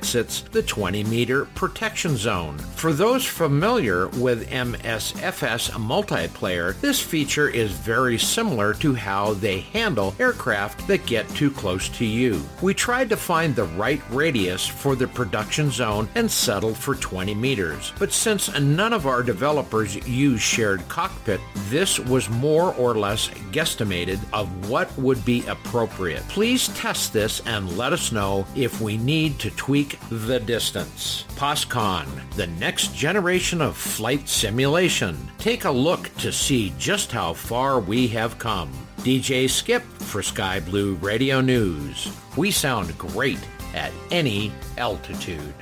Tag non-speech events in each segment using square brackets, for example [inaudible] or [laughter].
exits the 20 meter protection zone. For those familiar with MSFS multiplayer, this feature is very similar to how they handle aircraft that get too close to you. We tried to find the right radius for the production zone and settled for 20 meters. But since none of our developers use shared cockpit, this was more or less guesstimated of what would be appropriate. Please test this and let us know if we need to tweak the distance. POSCON, the next generation of flight simulation. Take a look to see just how far we have come. DJ Skip for Sky Blue Radio News. We sound great at any altitude.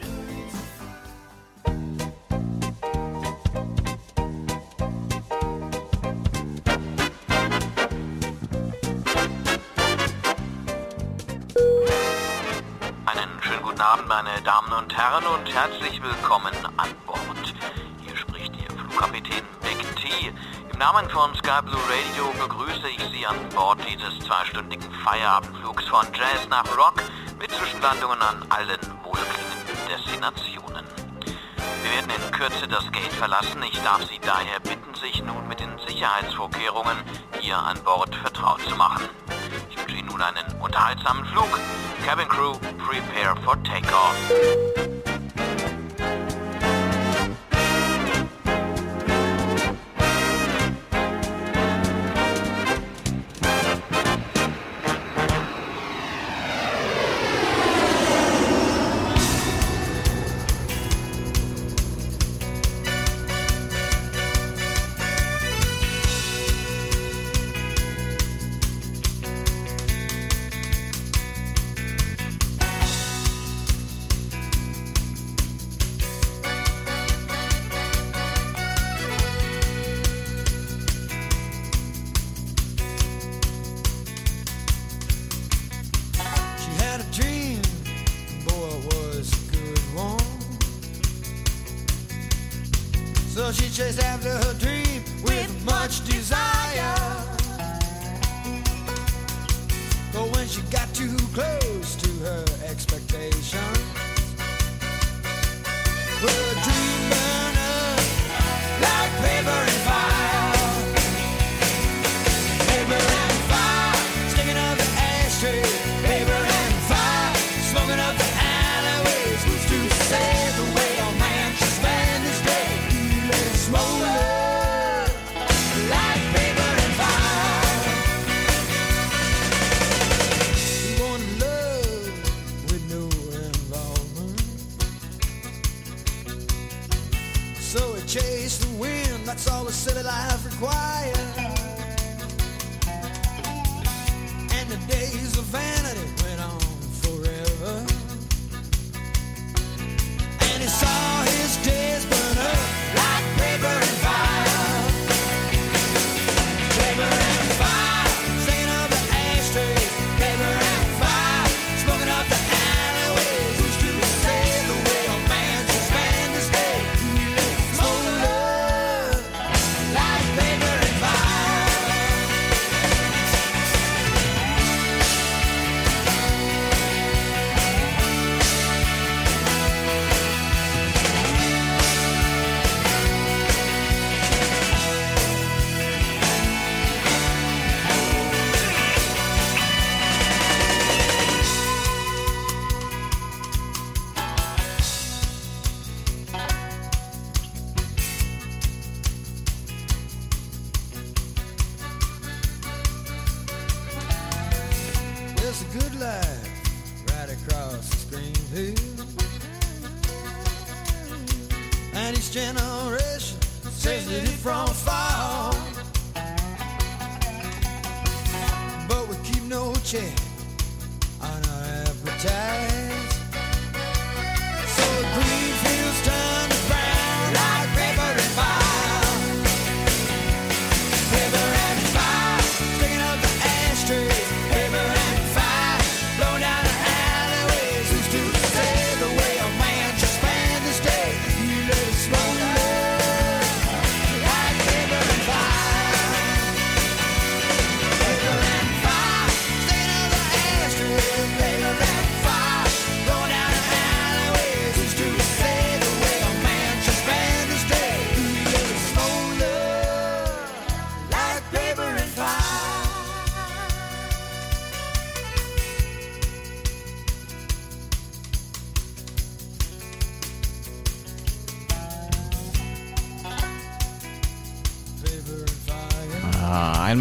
Damen und Herren, und herzlich willkommen an Bord. Hier spricht Ihr Flugkapitän Big T. Im Namen von Sky Blue Radio begrüße ich Sie an Bord dieses zweistündigen Feierabendflugs von Jazz nach Rock mit Zwischenlandungen an allen wohlklingenden Destinationen. Wir werden in Kürze das Gate verlassen. Ich darf Sie daher bitten, sich nun mit den Sicherheitsvorkehrungen hier an Bord vertraut zu machen. Ich wünsche Ihnen nun einen unterhaltsamen Flug. Cabin Crew, prepare for takeoff.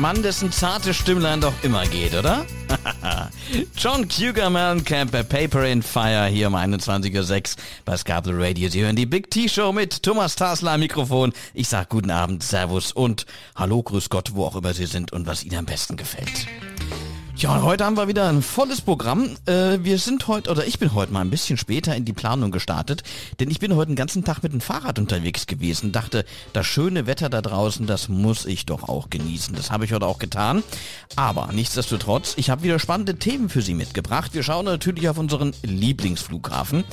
Mann, dessen zarte Stimmlein doch immer geht, oder? [laughs] John Cougar Mellencamp Paper in Fire hier um 21.06 Uhr bei Scarborough Radio. Sie hören die Big T-Show mit Thomas Tasler am Mikrofon. Ich sag guten Abend, Servus und Hallo, Grüß Gott, wo auch immer Sie sind und was Ihnen am besten gefällt. Ja, heute haben wir wieder ein volles Programm. Äh, wir sind heute, oder ich bin heute mal ein bisschen später in die Planung gestartet, denn ich bin heute den ganzen Tag mit dem Fahrrad unterwegs gewesen. Dachte, das schöne Wetter da draußen, das muss ich doch auch genießen. Das habe ich heute auch getan. Aber nichtsdestotrotz, ich habe wieder spannende Themen für Sie mitgebracht. Wir schauen natürlich auf unseren Lieblingsflughafen.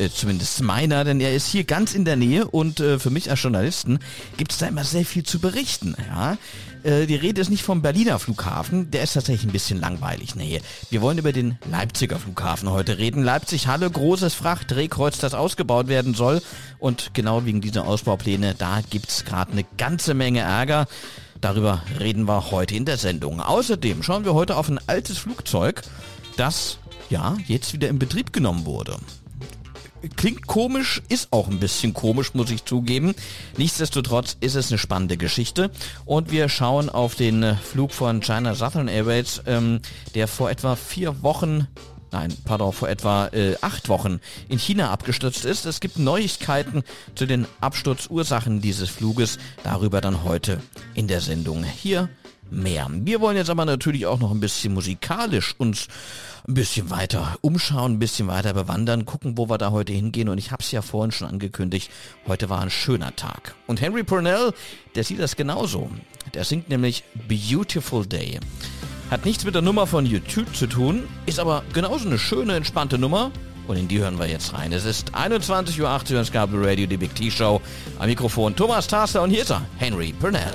Äh, zumindest meiner, denn er ist hier ganz in der Nähe und äh, für mich als Journalisten gibt es da immer sehr viel zu berichten. Ja? Äh, die Rede ist nicht vom Berliner Flughafen, der ist tatsächlich ein bisschen langweilig. Nee, wir wollen über den Leipziger Flughafen heute reden. Leipzig-Halle, großes Frachtdrehkreuz, das ausgebaut werden soll. Und genau wegen dieser Ausbaupläne, da gibt's gerade eine ganze Menge Ärger. Darüber reden wir heute in der Sendung. Außerdem schauen wir heute auf ein altes Flugzeug, das ja jetzt wieder in Betrieb genommen wurde klingt komisch, ist auch ein bisschen komisch, muss ich zugeben. Nichtsdestotrotz ist es eine spannende Geschichte und wir schauen auf den Flug von China Southern Airways, ähm, der vor etwa vier Wochen nein, pardon, vor etwa äh, acht Wochen in China abgestürzt ist. Es gibt Neuigkeiten zu den Absturzursachen dieses Fluges, darüber dann heute in der Sendung. Hier mehr. Wir wollen jetzt aber natürlich auch noch ein bisschen musikalisch uns ein bisschen weiter umschauen, ein bisschen weiter bewandern, gucken, wo wir da heute hingehen. Und ich habe es ja vorhin schon angekündigt, heute war ein schöner Tag. Und Henry Purnell, der sieht das genauso. Der singt nämlich Beautiful Day. Hat nichts mit der Nummer von YouTube zu tun, ist aber genauso eine schöne, entspannte Nummer. Und in die hören wir jetzt rein. Es ist 21.08 Uhr, es gab Radio, die Big T-Show. Am Mikrofon Thomas Taster und hier ist er, Henry Purnell.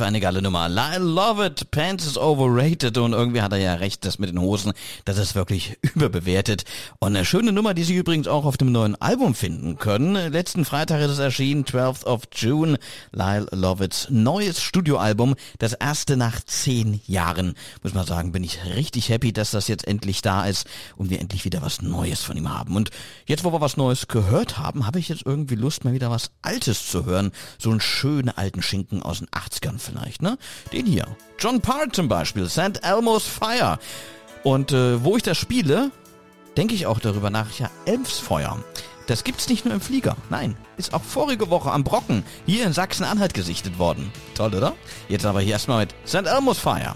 für eine geile Nummer. I love it. Pants is overrated. Und irgendwie hat er ja recht, das mit den Hosen. Das ist wirklich überbewertet. Und eine schöne Nummer, die Sie übrigens auch auf dem neuen Album finden können. Letzten Freitag ist es erschienen, 12th of June, Lyle Lovitz neues Studioalbum, das erste nach zehn Jahren. Muss man sagen, bin ich richtig happy, dass das jetzt endlich da ist und wir endlich wieder was Neues von ihm haben. Und jetzt, wo wir was Neues gehört haben, habe ich jetzt irgendwie Lust, mal wieder was Altes zu hören. So einen schönen alten Schinken aus den 80ern vielleicht, ne? Den hier. John Parr zum Beispiel, St. Elmo's Fire. Und äh, wo ich das spiele, denke ich auch darüber nach. Ja, Elmsfeuer. Das gibt's nicht nur im Flieger. Nein, ist auch vorige Woche am Brocken hier in Sachsen-Anhalt gesichtet worden. Toll, oder? Jetzt aber hier erstmal mit St. Elmo's Fire.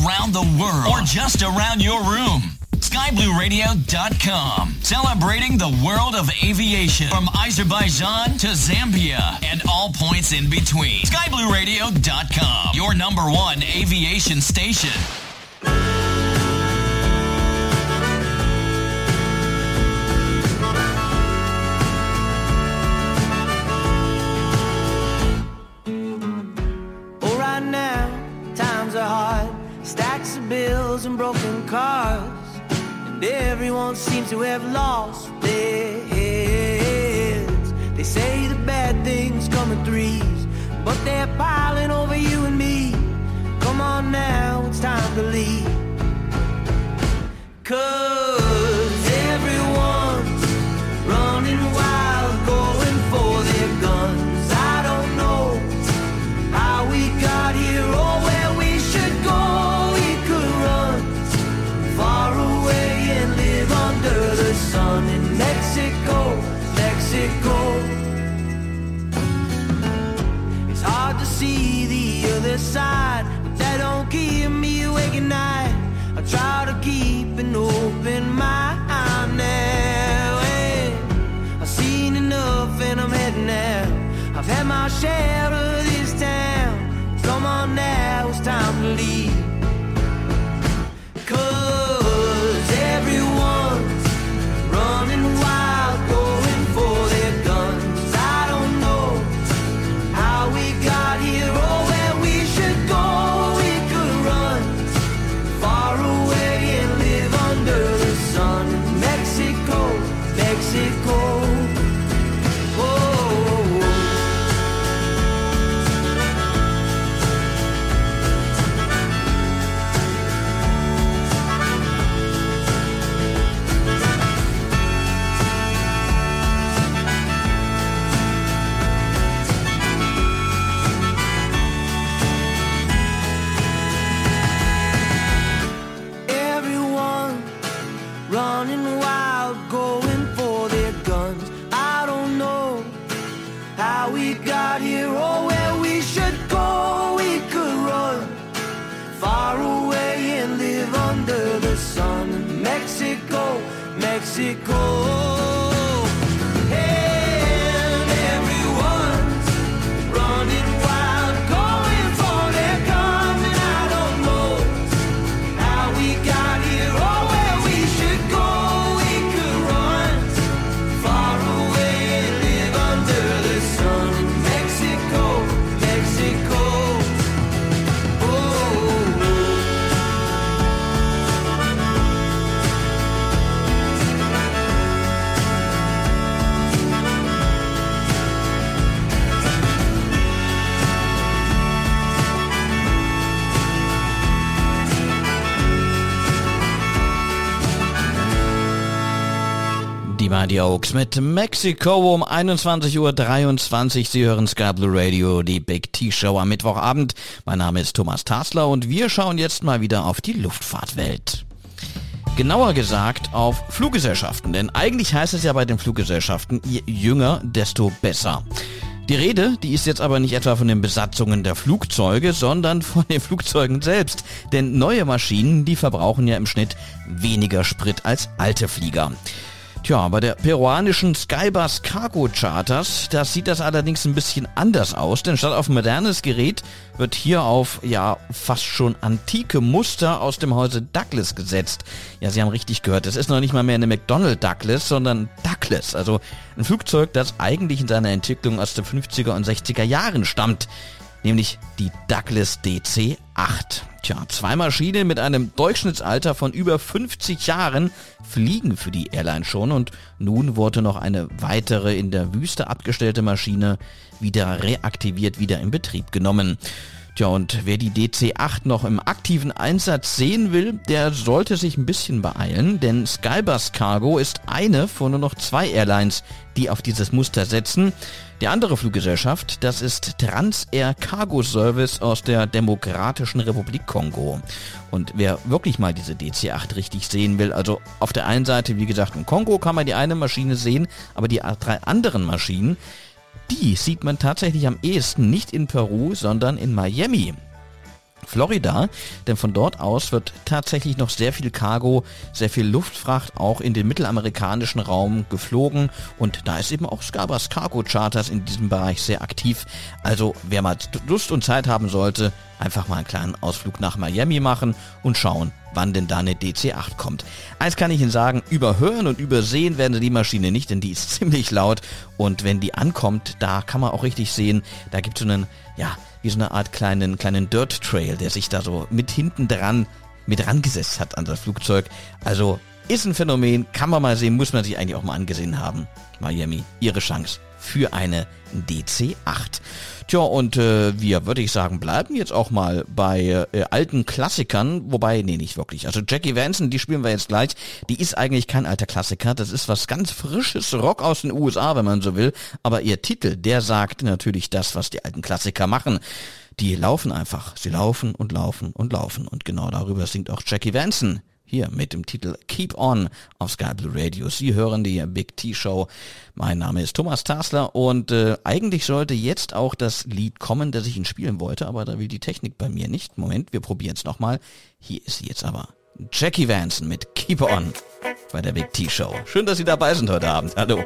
Around the world or just around your room. SkyBlueRadio.com. Celebrating the world of aviation from Azerbaijan to Zambia and all points in between. SkyBlueRadio.com. Your number one aviation station. Everyone seems to have lost their heads. They say the bad things come in threes, but they're piling over you and me. Come on now, it's time to leave. Cause the other side, but that don't keep me awake at night. I try to keep an open mind now. and I've seen enough and I'm heading out. I've had my share of this town. Come on now, it's time to leave. Mighty Oaks mit Mexico um 21.23 Uhr. Sie hören Sky Blue Radio, die Big T-Show am Mittwochabend. Mein Name ist Thomas Tasler und wir schauen jetzt mal wieder auf die Luftfahrtwelt. Genauer gesagt auf Fluggesellschaften, denn eigentlich heißt es ja bei den Fluggesellschaften, je jünger, desto besser. Die Rede, die ist jetzt aber nicht etwa von den Besatzungen der Flugzeuge, sondern von den Flugzeugen selbst. Denn neue Maschinen, die verbrauchen ja im Schnitt weniger Sprit als alte Flieger. Tja, bei der peruanischen Skybus Cargo Charters, da sieht das allerdings ein bisschen anders aus, denn statt auf modernes Gerät wird hier auf, ja, fast schon antike Muster aus dem Hause Douglas gesetzt. Ja, Sie haben richtig gehört, es ist noch nicht mal mehr eine McDonnell Douglas, sondern Douglas, also ein Flugzeug, das eigentlich in seiner Entwicklung aus den 50er und 60er Jahren stammt nämlich die Douglas DC-8. Tja, zwei Maschinen mit einem Durchschnittsalter von über 50 Jahren fliegen für die Airline schon und nun wurde noch eine weitere in der Wüste abgestellte Maschine wieder reaktiviert, wieder in Betrieb genommen. Tja, und wer die DC-8 noch im aktiven Einsatz sehen will, der sollte sich ein bisschen beeilen, denn Skybus Cargo ist eine von nur noch zwei Airlines, die auf dieses Muster setzen. Die andere Fluggesellschaft, das ist Transair Cargo Service aus der Demokratischen Republik Kongo. Und wer wirklich mal diese DC-8 richtig sehen will, also auf der einen Seite, wie gesagt, im Kongo kann man die eine Maschine sehen, aber die drei anderen Maschinen, die sieht man tatsächlich am ehesten nicht in Peru, sondern in Miami. Florida, denn von dort aus wird tatsächlich noch sehr viel Cargo, sehr viel Luftfracht auch in den mittelamerikanischen Raum geflogen und da ist eben auch Scabas Cargo Charters in diesem Bereich sehr aktiv. Also wer mal Lust und Zeit haben sollte, einfach mal einen kleinen Ausflug nach Miami machen und schauen, wann denn da eine DC-8 kommt. Eins kann ich Ihnen sagen, überhören und übersehen werden Sie die Maschine nicht, denn die ist [laughs] ziemlich laut und wenn die ankommt, da kann man auch richtig sehen, da gibt es so einen, ja, wie so eine Art kleinen, kleinen Dirt Trail, der sich da so mit hinten dran, mit rangesetzt hat an das Flugzeug. Also ist ein Phänomen, kann man mal sehen, muss man sich eigentlich auch mal angesehen haben. Miami, Ihre Chance für eine DC-8. Tja, und äh, wir, würde ich sagen, bleiben jetzt auch mal bei äh, alten Klassikern, wobei, nee, nicht wirklich. Also Jackie Vanson, die spielen wir jetzt gleich, die ist eigentlich kein alter Klassiker, das ist was ganz frisches Rock aus den USA, wenn man so will, aber ihr Titel, der sagt natürlich das, was die alten Klassiker machen. Die laufen einfach, sie laufen und laufen und laufen. Und genau darüber singt auch Jackie Vanson hier mit dem Titel Keep On auf Sky Blue Radio. Sie hören die Big T Show. Mein Name ist Thomas Tasler und äh, eigentlich sollte jetzt auch das Lied kommen, das ich Ihnen spielen wollte, aber da will die Technik bei mir nicht. Moment, wir probieren es nochmal. Hier ist sie jetzt aber. Jackie Vanson mit Keep On bei der Big T Show. Schön, dass Sie dabei sind heute Abend. Hallo.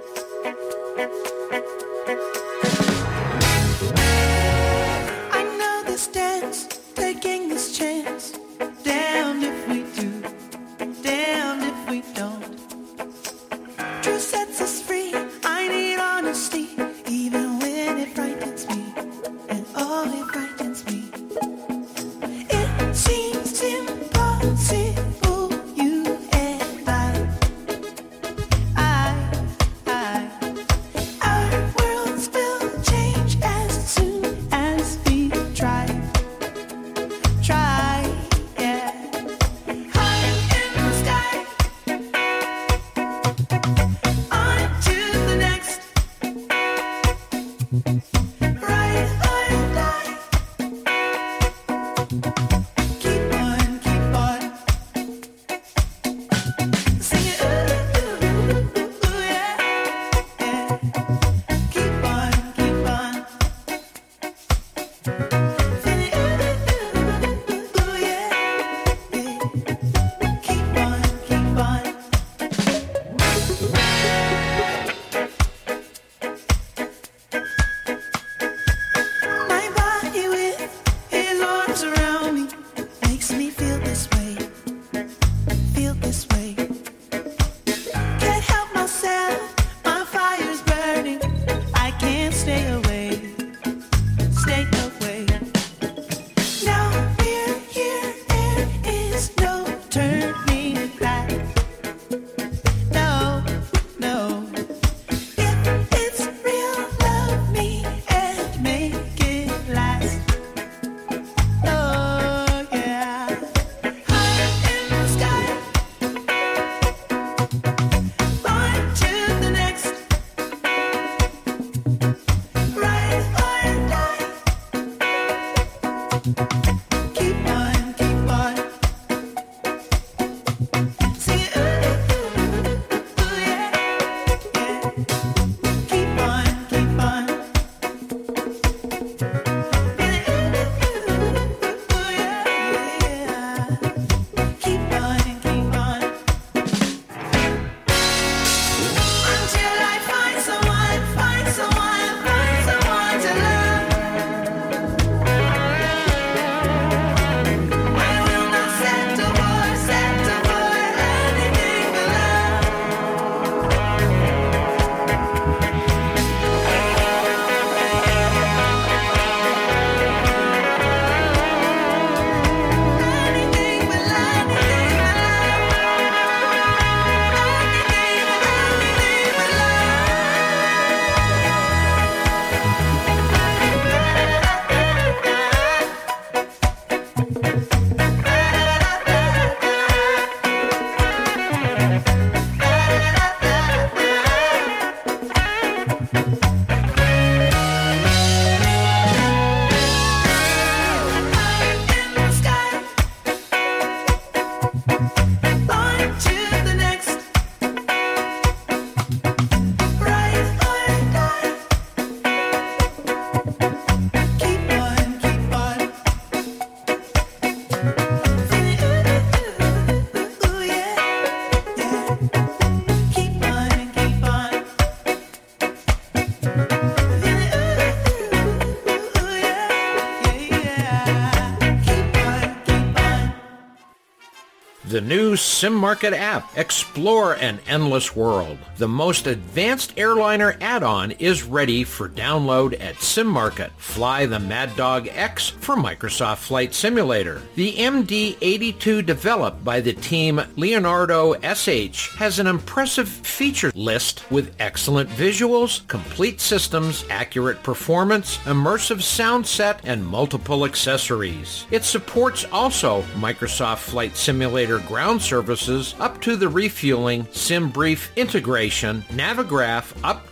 New SimMarket app. Explore an endless world. The most advanced airliner add-on is ready for download at SimMarket. Fly the Mad Dog X for Microsoft Flight Simulator. The MD-82 developed by the team Leonardo SH has an impressive feature list with excellent visuals, complete systems, accurate performance, immersive sound set, and multiple accessories. It supports also Microsoft Flight Simulator ground services up to the refueling, SimBrief integration, Navigraph,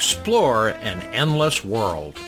Explore an endless world.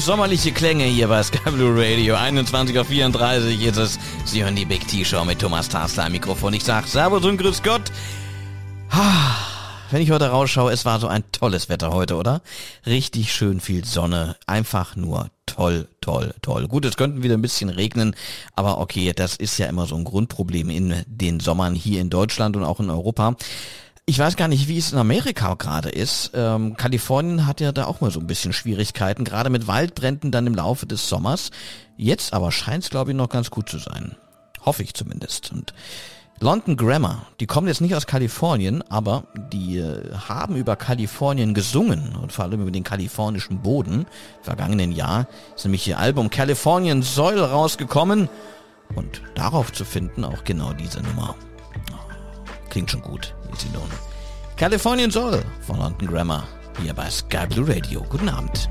Sommerliche Klänge hier bei Sky Blue Radio. 21.34 Uhr ist es. Sie hören die Big T-Show mit Thomas Tarsler am Mikrofon. Ich sag Servus und Grüß Gott. Wenn ich heute rausschaue, es war so ein tolles Wetter heute, oder? Richtig schön viel Sonne. Einfach nur toll, toll, toll. Gut, es könnten wieder ein bisschen regnen, aber okay, das ist ja immer so ein Grundproblem in den Sommern hier in Deutschland und auch in Europa. Ich weiß gar nicht, wie es in Amerika gerade ist. Ähm, Kalifornien hat ja da auch mal so ein bisschen Schwierigkeiten, gerade mit Waldbränden dann im Laufe des Sommers. Jetzt aber scheint es, glaube ich, noch ganz gut zu sein. Hoffe ich zumindest. Und London Grammar, die kommen jetzt nicht aus Kalifornien, aber die äh, haben über Kalifornien gesungen und vor allem über den kalifornischen Boden. Vergangenen Jahr ist nämlich ihr Album Californian Soil rausgekommen und darauf zu finden auch genau diese Nummer. Klingt schon gut, Easy Known. Californian Soul von London Grammar hier bei Sky Blue Radio. Guten Abend.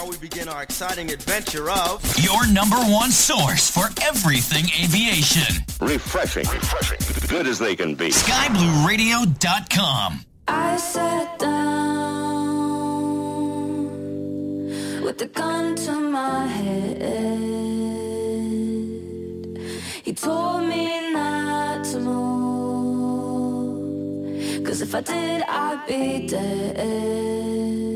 Now we begin our exciting adventure of Your number one source for everything aviation. Refreshing. Refreshing. Good as they can be. SkyBlueRadio.com. I sat down with the gun to my head. He told me not to move. Cause if I did, I'd be dead.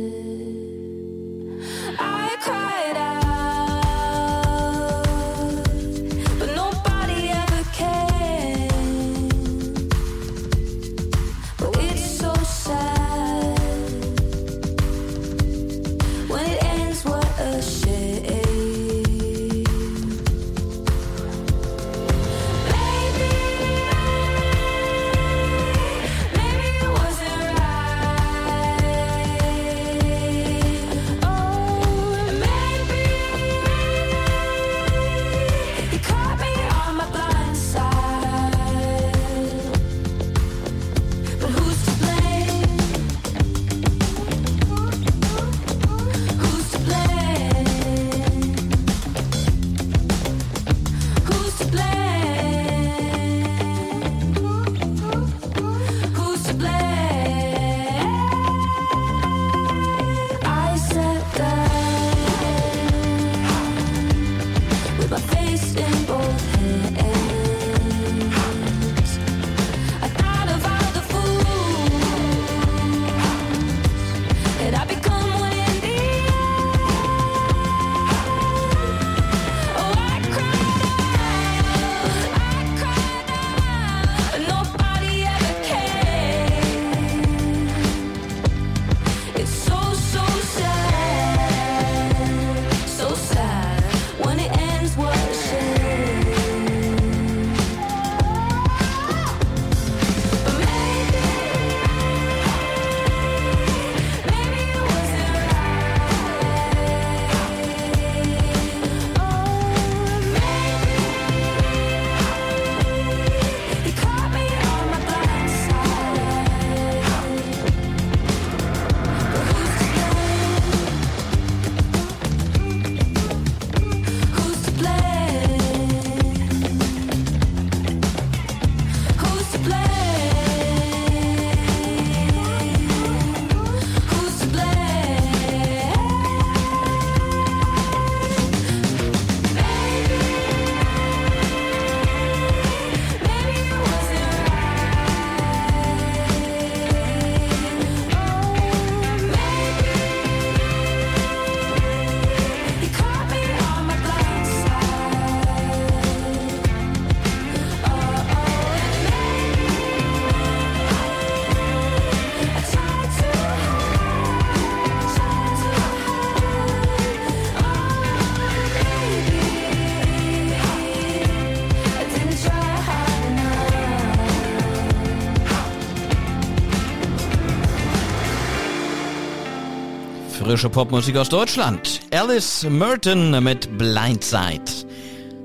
Frische Popmusik aus Deutschland. Alice Merton mit Blindside.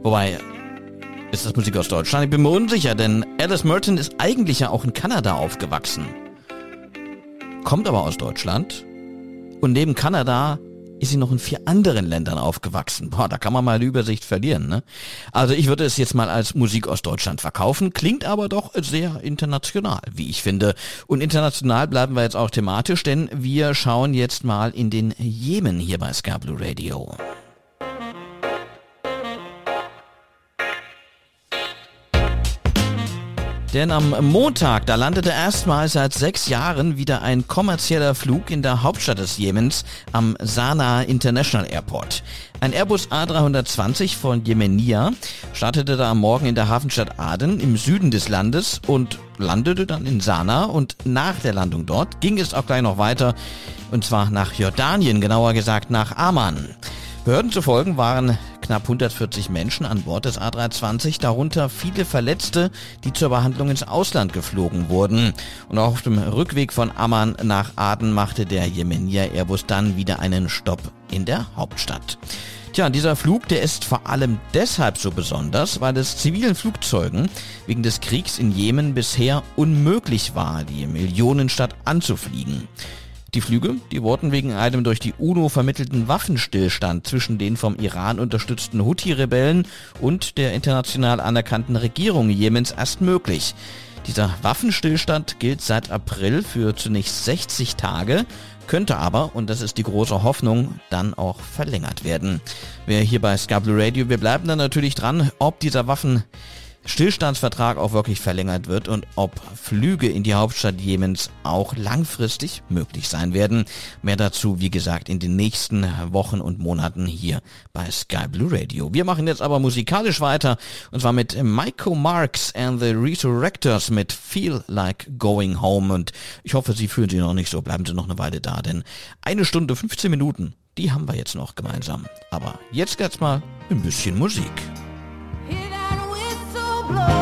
Wobei, ist das Musik aus Deutschland? Ich bin mir unsicher, denn Alice Merton ist eigentlich ja auch in Kanada aufgewachsen. Kommt aber aus Deutschland. Und neben Kanada ist sie noch in vier anderen Ländern aufgewachsen. Boah, da kann man mal die Übersicht verlieren, ne? Also ich würde es jetzt mal als Musik aus Deutschland verkaufen, klingt aber doch sehr international, wie ich finde. Und international bleiben wir jetzt auch thematisch, denn wir schauen jetzt mal in den Jemen hier bei Ska Blue Radio. Denn am Montag, da landete erstmals seit sechs Jahren wieder ein kommerzieller Flug in der Hauptstadt des Jemens am Sanaa International Airport. Ein Airbus A320 von Jemenia startete da am Morgen in der Hafenstadt Aden im Süden des Landes und landete dann in Sanaa und nach der Landung dort ging es auch gleich noch weiter und zwar nach Jordanien, genauer gesagt nach Amman. Behörden zufolge waren knapp 140 Menschen an Bord des A320, darunter viele Verletzte, die zur Behandlung ins Ausland geflogen wurden. Und auch auf dem Rückweg von Amman nach Aden machte der Yemenia Airbus dann wieder einen Stopp in der Hauptstadt. Tja, dieser Flug, der ist vor allem deshalb so besonders, weil es zivilen Flugzeugen wegen des Kriegs in Jemen bisher unmöglich war, die Millionenstadt anzufliegen. Die Flüge, die wurden wegen einem durch die UNO vermittelten Waffenstillstand zwischen den vom Iran unterstützten Houthi-Rebellen und der international anerkannten Regierung Jemens erst möglich. Dieser Waffenstillstand gilt seit April für zunächst 60 Tage, könnte aber, und das ist die große Hoffnung, dann auch verlängert werden. Wir hier bei Skablu Radio, wir bleiben dann natürlich dran, ob dieser Waffen Stillstandsvertrag auch wirklich verlängert wird und ob Flüge in die Hauptstadt Jemens auch langfristig möglich sein werden. Mehr dazu, wie gesagt, in den nächsten Wochen und Monaten hier bei Sky Blue Radio. Wir machen jetzt aber musikalisch weiter und zwar mit Michael Marks and the Resurrectors mit Feel Like Going Home und ich hoffe, Sie fühlen sich noch nicht so, bleiben Sie noch eine Weile da, denn eine Stunde 15 Minuten, die haben wir jetzt noch gemeinsam. Aber jetzt geht's mal ein bisschen Musik. blow.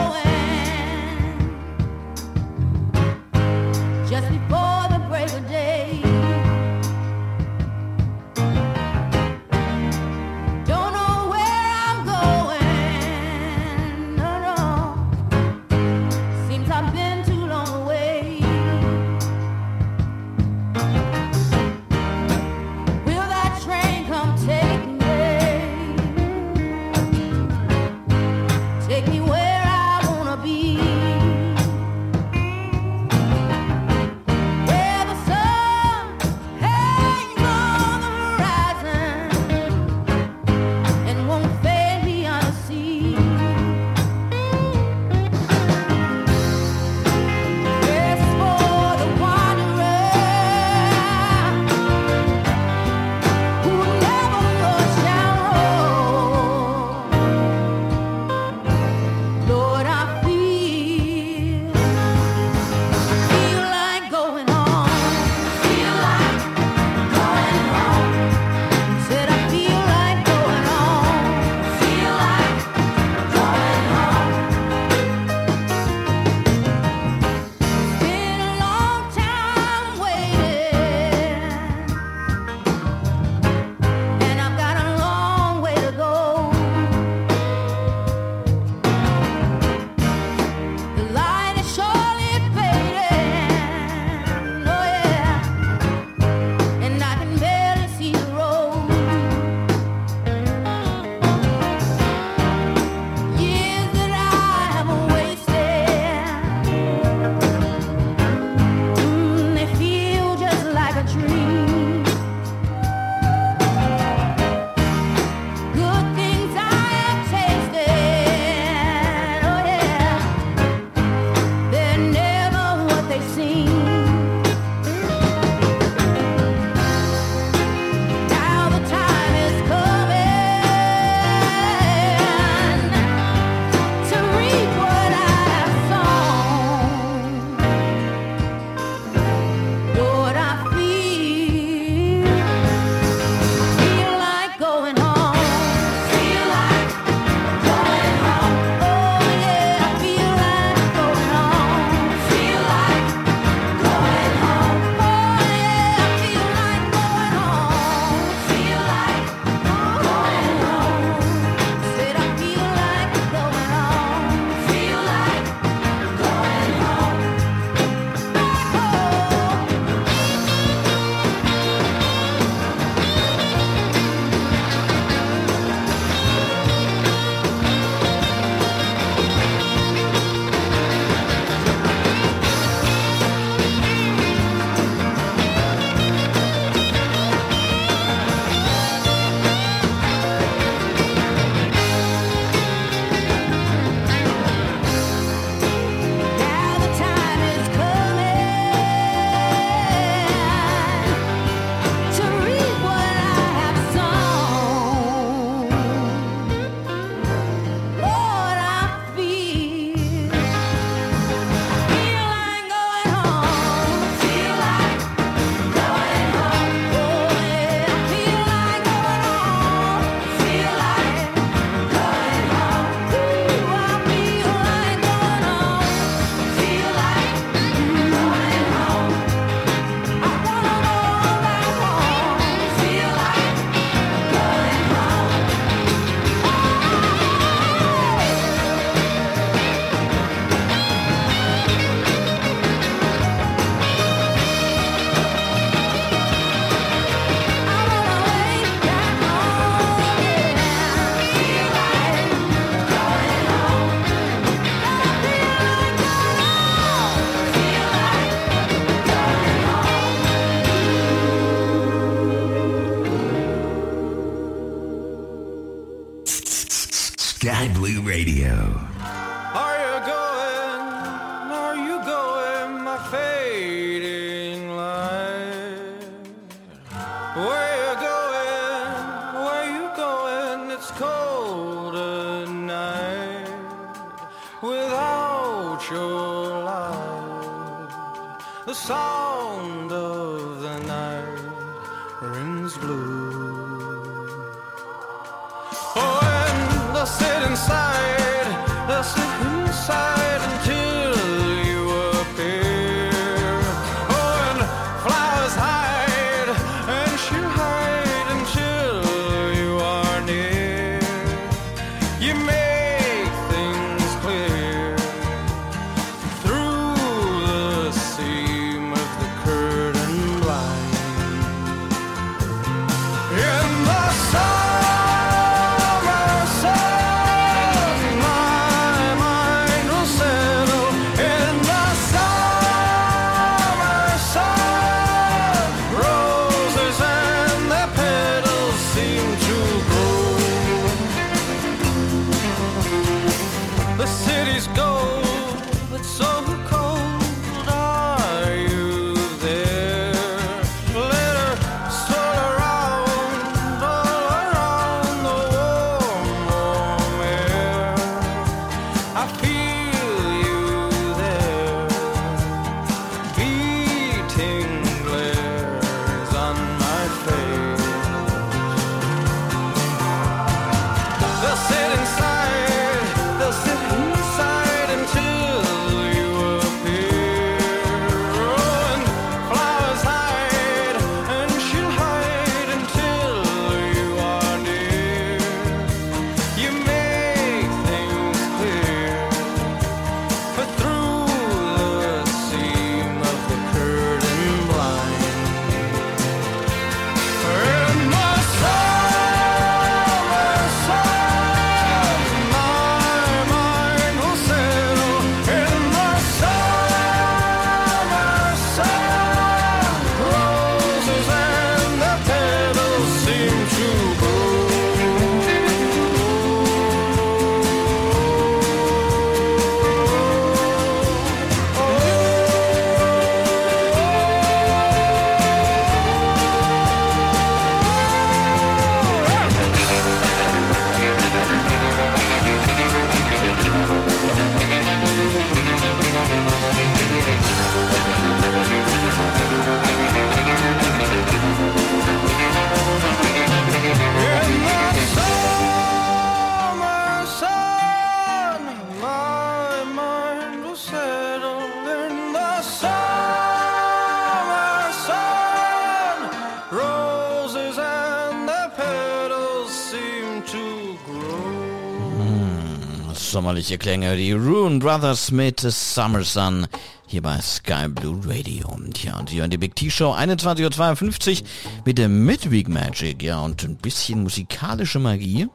Sommerliche Klänge, die Rune Brothers mit Summer Sun hier bei Sky Blue Radio. Tja, und hier in die Big T-Show 21.52 Uhr mit der Midweek Magic. Ja, und ein bisschen musikalische Magie,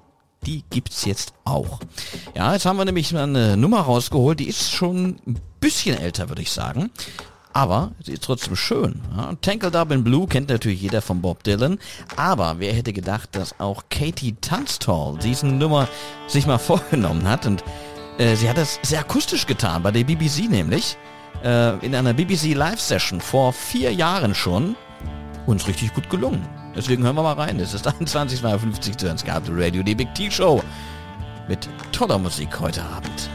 die gibt's jetzt auch. Ja, jetzt haben wir nämlich eine Nummer rausgeholt, die ist schon ein bisschen älter, würde ich sagen. Aber sie ist trotzdem schön. Ja, Tangled Up in Blue kennt natürlich jeder von Bob Dylan. Aber wer hätte gedacht, dass auch Katie Tunstall diese Nummer sich mal [laughs] vorgenommen hat. Und äh, sie hat es sehr akustisch getan, bei der BBC nämlich. Äh, in einer BBC Live-Session vor vier Jahren schon. Uns richtig gut gelungen. Deswegen hören wir mal rein. Es ist [laughs] 21.52 zu hören. Skype Radio, die Big T-Show. Mit toller Musik heute Abend.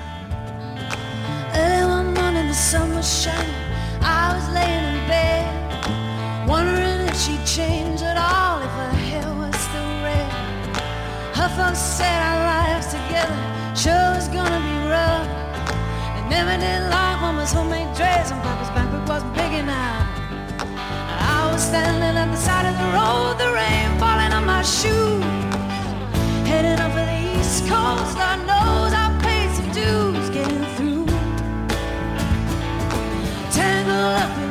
Her folks said our lives together sure was gonna be rough. They never did like mama's homemade dress, and papa's banquet wasn't big enough. I was standing at the side of the road, the rain falling on my shoes. Heading up for the East Coast, Lord knows I paid some dues getting through. Tangled up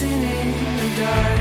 dancing in the dark.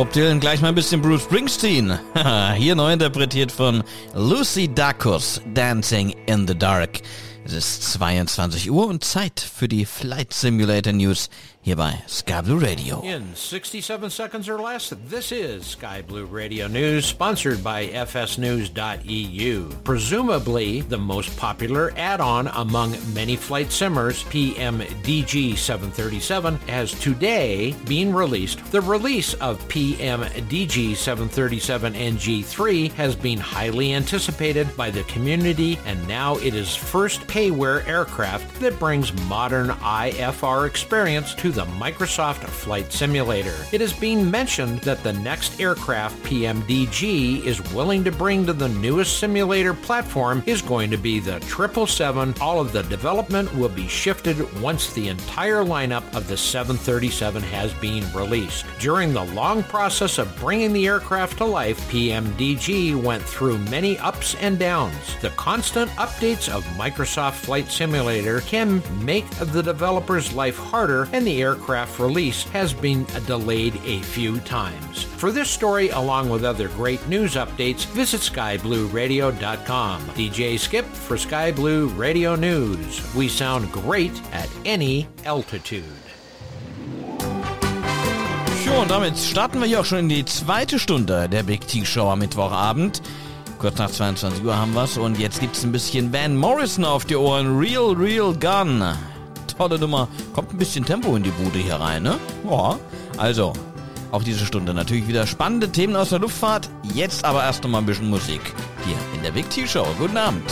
Bob Dylan gleich mal ein bisschen Bruce Springsteen. [laughs] Hier neu interpretiert von Lucy Dacus, Dancing in the Dark. Es ist 22 Uhr und Zeit für die Flight Simulator News Sky Blue Radio. In 67 seconds or less, this is Sky Blue Radio News, sponsored by FSNews.eu. Presumably the most popular add-on among many flight simmers, PMDG 737, has today been released. The release of PMDG 737 NG3 has been highly anticipated by the community, and now it is first payware aircraft that brings modern IFR experience to the Microsoft Flight Simulator. It is being mentioned that the next aircraft PMDG is willing to bring to the newest simulator platform is going to be the 777. All of the development will be shifted once the entire lineup of the 737 has been released. During the long process of bringing the aircraft to life, PMDG went through many ups and downs. The constant updates of Microsoft Flight Simulator can make the developer's life harder and the aircraft release has been delayed a few times. For this story, along with other great news updates, visit skyblueradio.com. DJ Skip for Sky Blue Radio News. We sound great at any altitude. So, und damit starten wir hier auch schon in die zweite Stunde der Big T-Show am Mittwochabend. Kurz nach 22 Uhr haben wir's und jetzt gibt's ein bisschen Van Morrison auf die Ohren. Real, real gun. Tolle Nummer. Kommt ein bisschen Tempo in die Bude hier rein, ne? Ja. Also, auch diese Stunde natürlich wieder spannende Themen aus der Luftfahrt. Jetzt aber erst noch mal ein bisschen Musik. Hier in der Big T-Show. Guten Abend.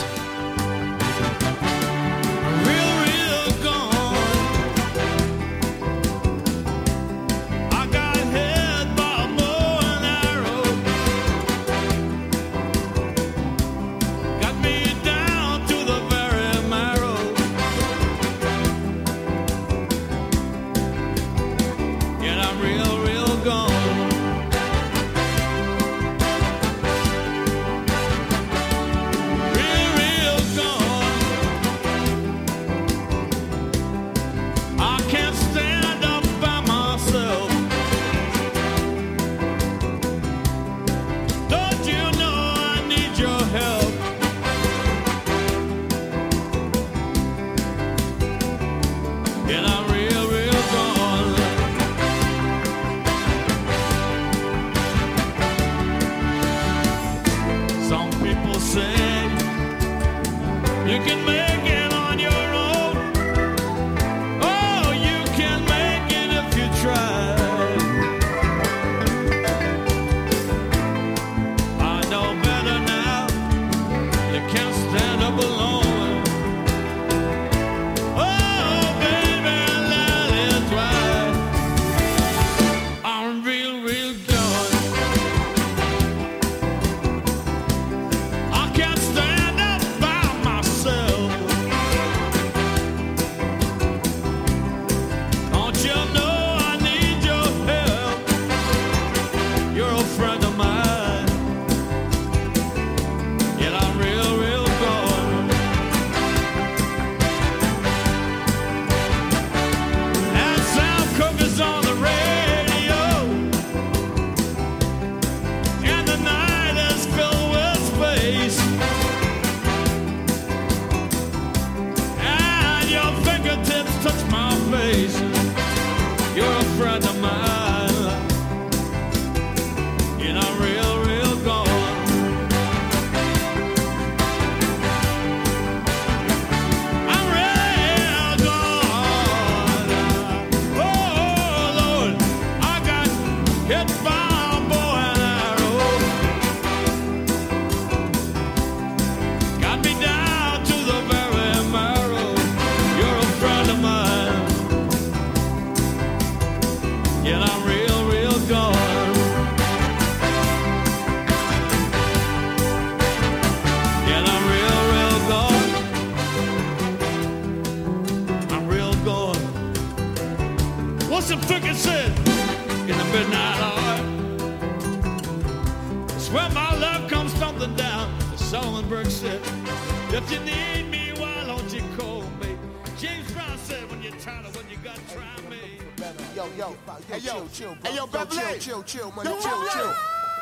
chill, money, chill, chill. chill.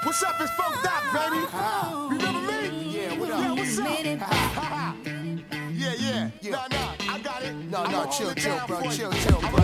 What's up? It's Funk Doc, baby. Remember me? Yeah, what up? Yeah, what's up? yeah, yeah, yeah. Nah, nah, I got it. No, no, chill, chill, bro. Chill, chill, bro.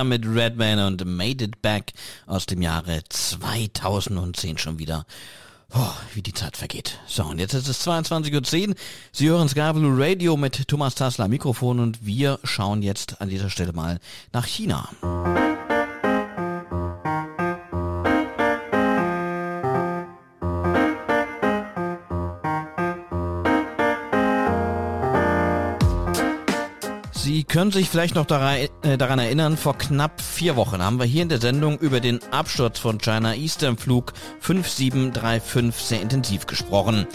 gemeinsam mit Redman und Made It Back aus dem Jahre 2010 schon wieder. Oh, wie die Zeit vergeht. So, und jetzt ist es 22.10 Uhr. Sie hören Skyblue Radio mit Thomas Tassler Mikrofon und wir schauen jetzt an dieser Stelle mal nach China. können sich vielleicht noch äh, daran erinnern, vor knapp vier Wochen haben wir hier in der Sendung über den Absturz von China Eastern Flug 5735 sehr intensiv gesprochen.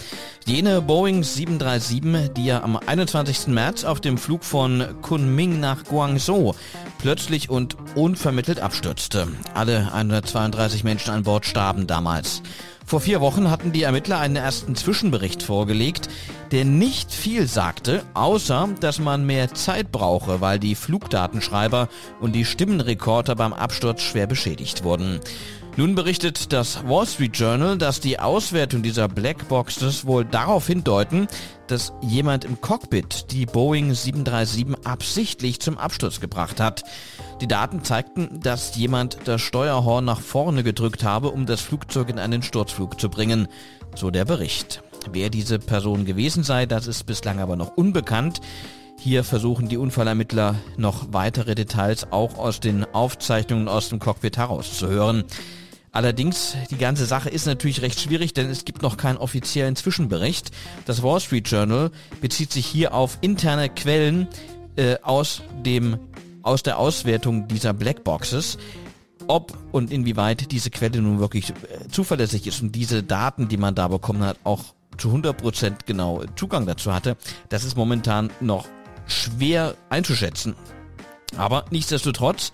Jene Boeing 737, die ja am 21. März auf dem Flug von Kunming nach Guangzhou plötzlich und unvermittelt abstürzte. Alle 132 Menschen an Bord starben damals. Vor vier Wochen hatten die Ermittler einen ersten Zwischenbericht vorgelegt, der nicht viel sagte, außer dass man mehr Zeit brauche, weil die Flugdatenschreiber und die Stimmenrekorder beim Absturz schwer beschädigt wurden. Nun berichtet das Wall Street Journal, dass die Auswertung dieser Blackboxes wohl darauf hindeuten, dass jemand im Cockpit die Boeing 737 absichtlich zum Absturz gebracht hat. Die Daten zeigten, dass jemand das Steuerhorn nach vorne gedrückt habe, um das Flugzeug in einen Sturzflug zu bringen. So der Bericht. Wer diese Person gewesen sei, das ist bislang aber noch unbekannt. Hier versuchen die Unfallermittler noch weitere Details auch aus den Aufzeichnungen aus dem Cockpit herauszuhören. Allerdings, die ganze Sache ist natürlich recht schwierig, denn es gibt noch keinen offiziellen Zwischenbericht. Das Wall Street Journal bezieht sich hier auf interne Quellen äh, aus, dem, aus der Auswertung dieser Blackboxes. Ob und inwieweit diese Quelle nun wirklich äh, zuverlässig ist und diese Daten, die man da bekommen hat, auch zu 100% genau Zugang dazu hatte, das ist momentan noch schwer einzuschätzen. Aber nichtsdestotrotz,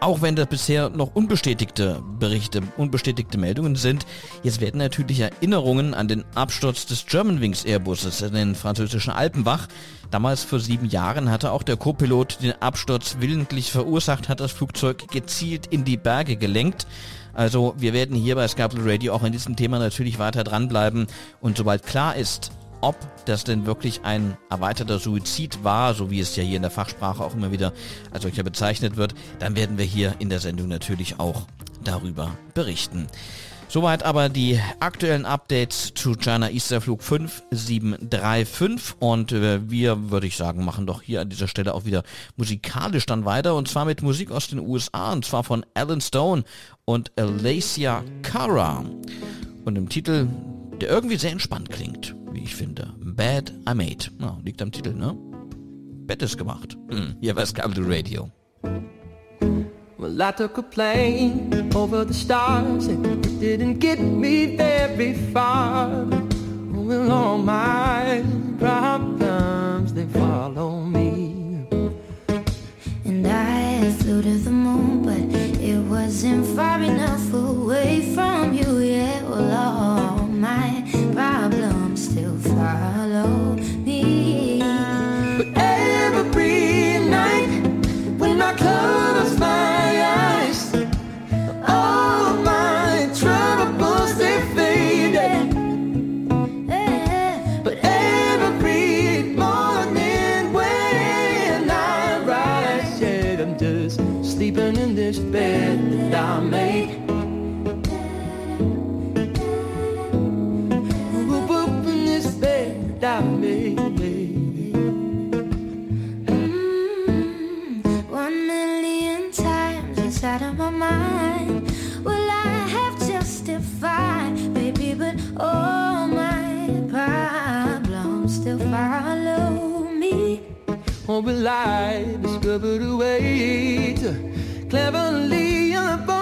auch wenn das bisher noch unbestätigte Berichte, unbestätigte Meldungen sind, jetzt werden natürlich Erinnerungen an den Absturz des Germanwings Airbuses in den französischen Alpen wach. Damals vor sieben Jahren hatte auch der Co-Pilot den Absturz willentlich verursacht, hat das Flugzeug gezielt in die Berge gelenkt. Also wir werden hier bei Scalpel Radio auch an diesem Thema natürlich weiter dranbleiben und sobald klar ist, ob das denn wirklich ein erweiterter Suizid war, so wie es ja hier in der Fachsprache auch immer wieder als solcher bezeichnet wird, dann werden wir hier in der Sendung natürlich auch darüber berichten. Soweit aber die aktuellen Updates zu China Easter Flug 5735 und äh, wir, würde ich sagen, machen doch hier an dieser Stelle auch wieder musikalisch dann weiter und zwar mit Musik aus den USA und zwar von Alan Stone und Alacia Cara und im Titel, der irgendwie sehr entspannt klingt, wie ich finde. Bad I Made. Ja, liegt am Titel, ne? Bett ist gemacht. Hm, hier bei Scalpel Radio. Well, I took a plane over the stars and it didn't get me very far. Well, all my problems, they follow me. And I flew to the moon, but it wasn't far enough away from you. Yeah, well, all problems still follow inside of my mind. Will I have justified, baby? But all my problems still follow me. Or will I discover the way to cleverly avoid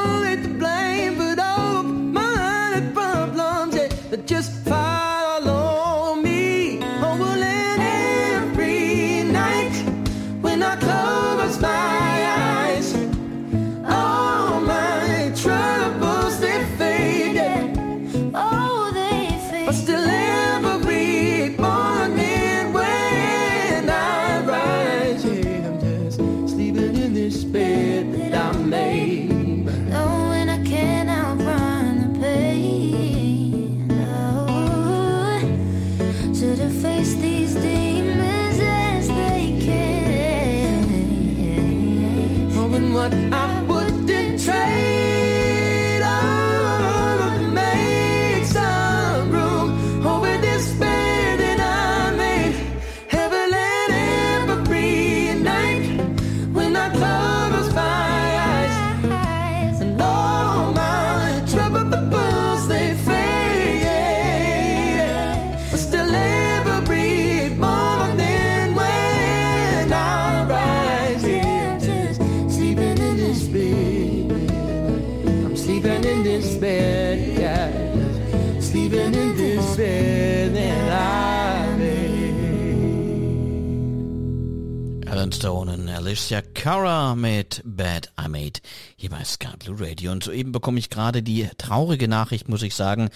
Alicia Cara mit Bad I Made hier bei Sky Blue Radio. Und soeben bekomme ich gerade die traurige Nachricht, muss ich sagen,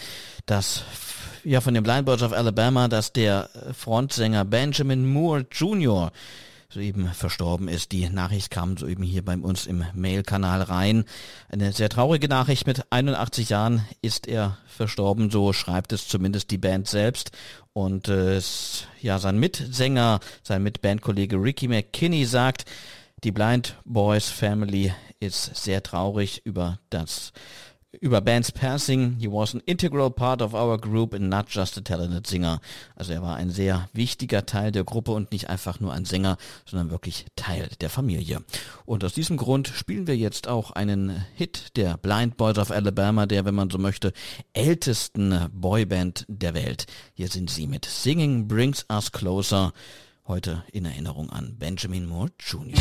dass ja von den Blind Birds of Alabama, dass der Frontsänger Benjamin Moore Jr. soeben verstorben ist. Die Nachricht kam soeben hier bei uns im Mail-Kanal rein. Eine sehr traurige Nachricht. Mit 81 Jahren ist er verstorben, so schreibt es zumindest die Band selbst. Und äh, ja, sein Mitsänger, sein Mitbandkollege Ricky McKinney sagt, die Blind Boys Family ist sehr traurig über das über Band's Passing. He was an integral part of our group and not just a talented singer. Also er war ein sehr wichtiger Teil der Gruppe und nicht einfach nur ein Sänger, sondern wirklich Teil der Familie. Und aus diesem Grund spielen wir jetzt auch einen Hit der Blind Boys of Alabama, der, wenn man so möchte, ältesten Boyband der Welt. Hier sind sie mit Singing Brings Us Closer. Heute in Erinnerung an Benjamin Moore Jr.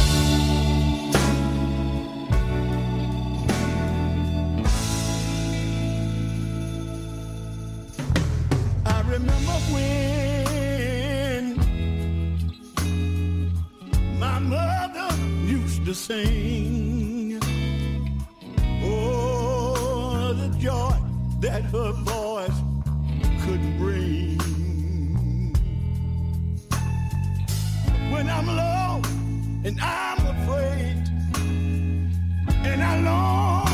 when my mother used to sing. Oh, the joy that her voice could bring. When I'm low and I'm afraid, and I long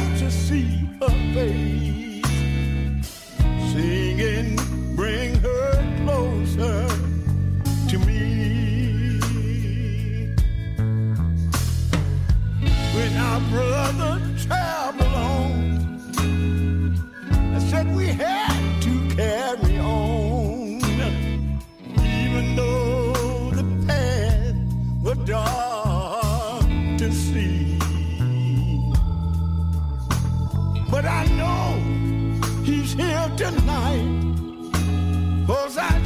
on, I said we had to carry on, even though the path was dark to see. But I know he's here tonight. Cause I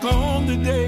back on the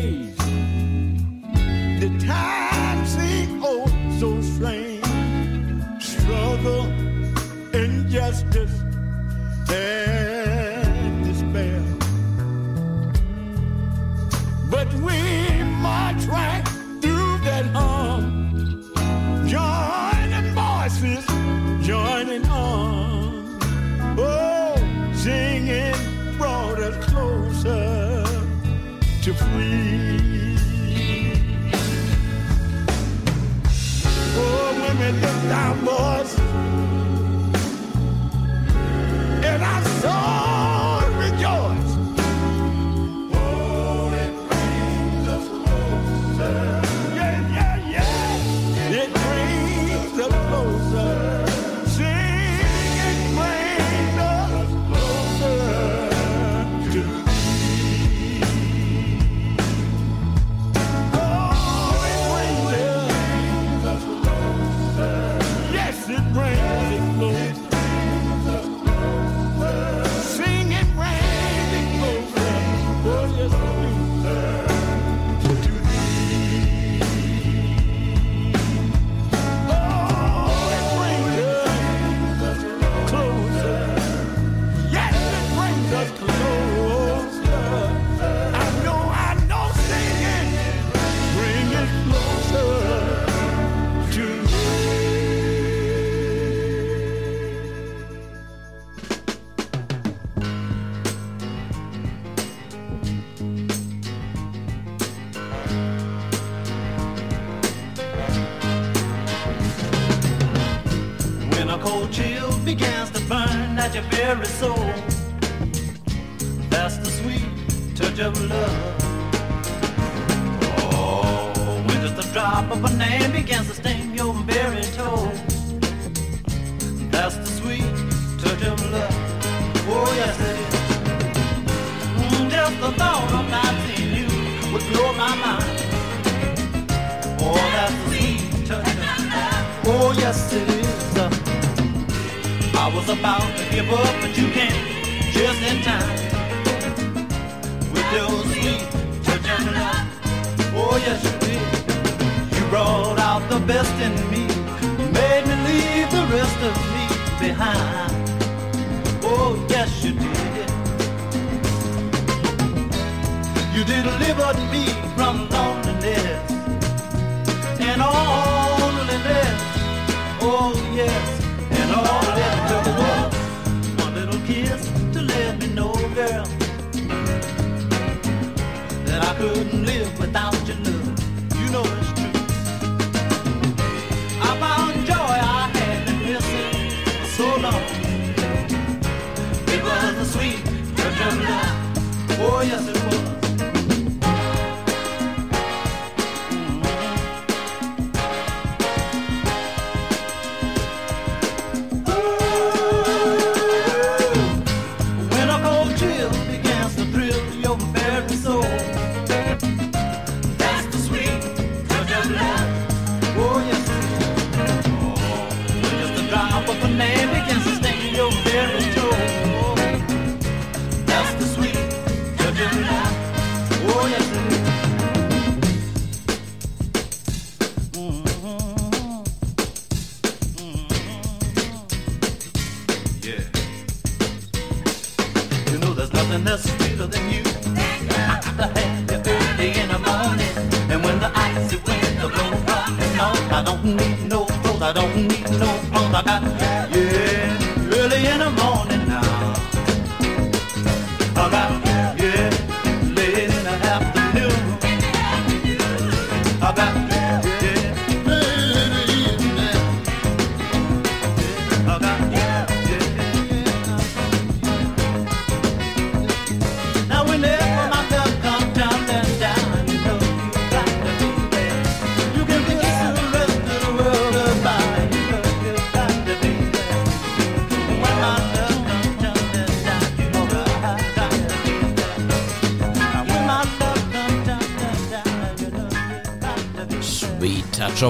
need no clothes, I don't need no clothes. I got,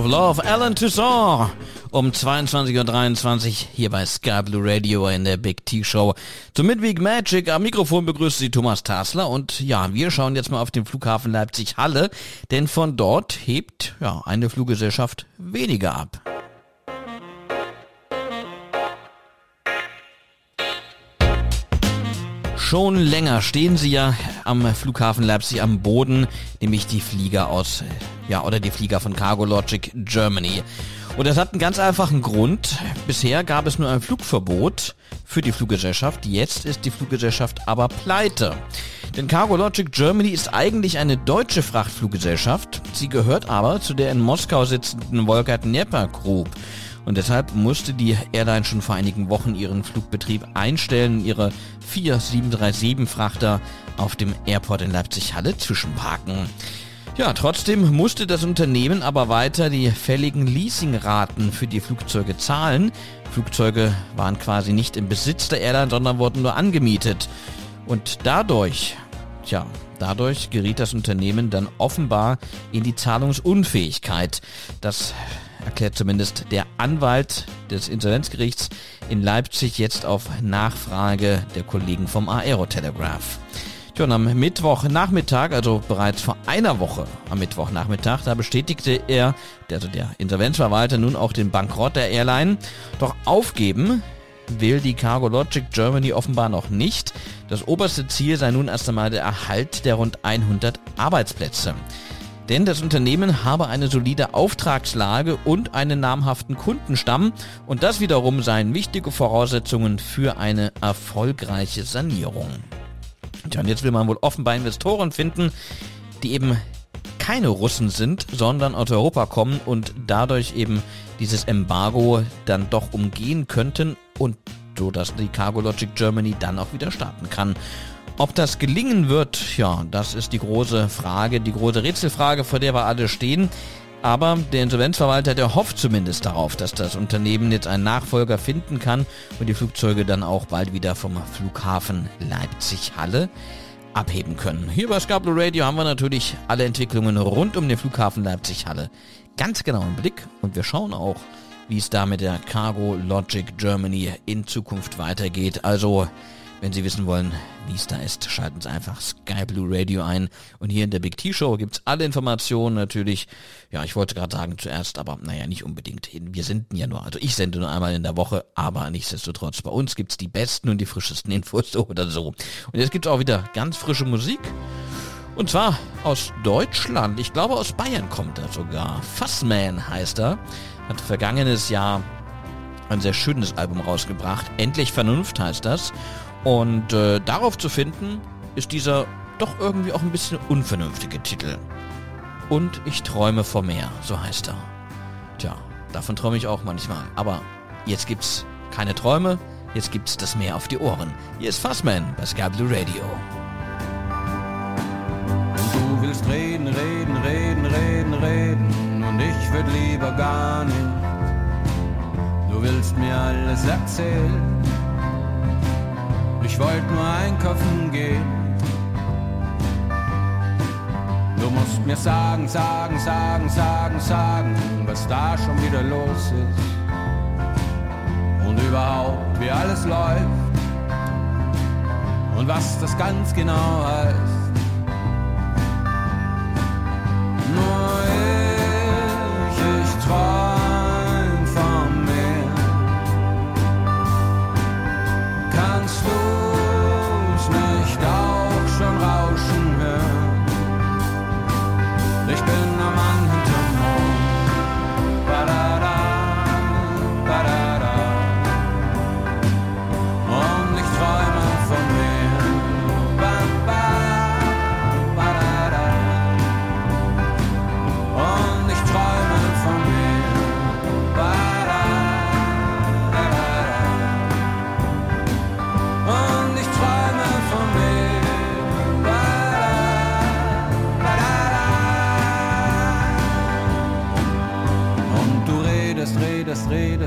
Love, Alan Toussaint. Um 22.23 Uhr hier bei Sky Blue Radio in der Big T Show. Zum Midweek Magic am Mikrofon begrüßt Sie Thomas Tasler und ja, wir schauen jetzt mal auf den Flughafen Leipzig-Halle, denn von dort hebt ja eine Fluggesellschaft weniger ab. Schon länger stehen sie ja am Flughafen Leipzig am Boden, nämlich die Flieger aus, ja, oder die Flieger von Cargo Logic Germany. Und das hat einen ganz einfachen Grund. Bisher gab es nur ein Flugverbot für die Fluggesellschaft. Jetzt ist die Fluggesellschaft aber pleite. Denn Cargo Logic Germany ist eigentlich eine deutsche Frachtfluggesellschaft. Sie gehört aber zu der in Moskau sitzenden Volga Dnieper Group. Und deshalb musste die Airline schon vor einigen Wochen ihren Flugbetrieb einstellen, ihre vier 737-Frachter auf dem Airport in Leipzig-Halle zwischenparken. Ja, trotzdem musste das Unternehmen aber weiter die fälligen Leasingraten für die Flugzeuge zahlen. Flugzeuge waren quasi nicht im Besitz der Airline, sondern wurden nur angemietet. Und dadurch, tja, dadurch geriet das Unternehmen dann offenbar in die Zahlungsunfähigkeit. Das erklärt zumindest der Anwalt des Insolvenzgerichts in Leipzig jetzt auf Nachfrage der Kollegen vom Aerotelegraph. Tja, und am Mittwochnachmittag, also bereits vor einer Woche am Mittwochnachmittag, da bestätigte er, also der Insolvenzverwalter, nun auch den Bankrott der Airline. Doch aufgeben will die Cargo Logic Germany offenbar noch nicht. Das oberste Ziel sei nun erst einmal der Erhalt der rund 100 Arbeitsplätze. Denn das Unternehmen habe eine solide Auftragslage und einen namhaften Kundenstamm und das wiederum seien wichtige Voraussetzungen für eine erfolgreiche Sanierung. Tja, und jetzt will man wohl offenbar Investoren finden, die eben keine Russen sind, sondern aus Europa kommen und dadurch eben dieses Embargo dann doch umgehen könnten und so, dass die Cargo Logic Germany dann auch wieder starten kann. Ob das gelingen wird, ja, das ist die große Frage, die große Rätselfrage, vor der wir alle stehen. Aber der Insolvenzverwalter, der hofft zumindest darauf, dass das Unternehmen jetzt einen Nachfolger finden kann und die Flugzeuge dann auch bald wieder vom Flughafen Leipzig-Halle abheben können. Hier bei Scablo Radio haben wir natürlich alle Entwicklungen rund um den Flughafen Leipzig-Halle ganz genau im Blick und wir schauen auch, wie es da mit der Cargo Logic Germany in Zukunft weitergeht. Also wenn Sie wissen wollen, wie es da ist, schalten Sie einfach Sky Blue Radio ein. Und hier in der Big T-Show gibt's alle Informationen natürlich. Ja, ich wollte gerade sagen zuerst, aber naja, nicht unbedingt. Wir senden ja nur, also ich sende nur einmal in der Woche, aber nichtsdestotrotz, bei uns gibt's die besten und die frischesten Infos [laughs] so oder so. Und jetzt gibt's auch wieder ganz frische Musik. Und zwar aus Deutschland. Ich glaube aus Bayern kommt er sogar. Fassman heißt er. Hat vergangenes Jahr ein sehr schönes Album rausgebracht. Endlich Vernunft heißt das. Und äh, darauf zu finden ist dieser doch irgendwie auch ein bisschen unvernünftige Titel. Und ich träume vor mehr, so heißt er. Tja, davon träume ich auch manchmal. Aber jetzt gibt's keine Träume, jetzt gibt's das Meer auf die Ohren. Hier ist Fassman bei Sky Blue Radio. Und du willst reden, reden, reden, reden, reden. Und ich würd lieber gar nicht. Du willst mir alles erzählen. Ich wollte nur einkaufen gehen. Du musst mir sagen, sagen, sagen, sagen, sagen, was da schon wieder los ist. Und überhaupt, wie alles läuft. Und was das ganz genau heißt. Nur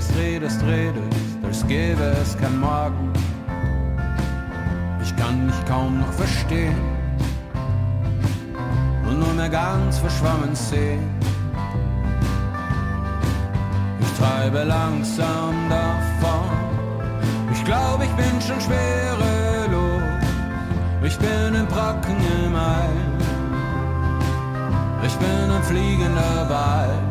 redest, redest, redest, als gäbe es kein Morgen. Ich kann dich kaum noch verstehen und nur mehr ganz verschwommen sehen. Ich treibe langsam davon. Ich glaube, ich bin schon schwerelos. Ich bin ein Brocken im All. Ich bin ein fliegender Ball.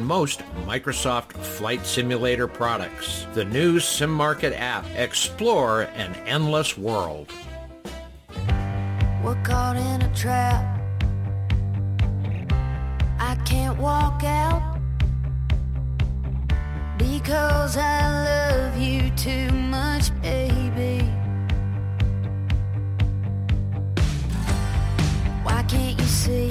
most Microsoft Flight Simulator products. The new SimMarket app. Explore an endless world. We're caught in a trap. I can't walk out because I love you too much, baby. Why can't you see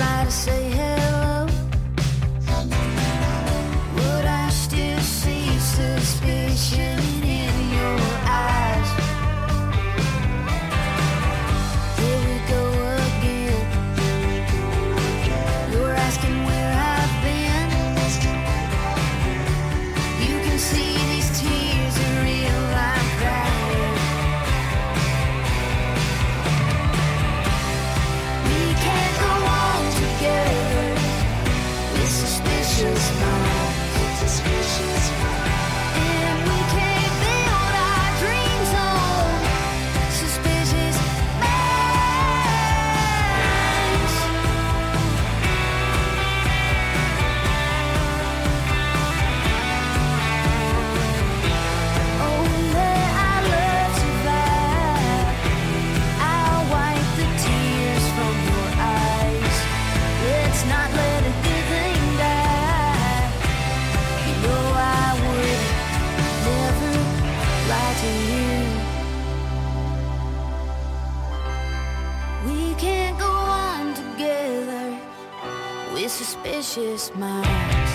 try to say hey. Suspicious minds.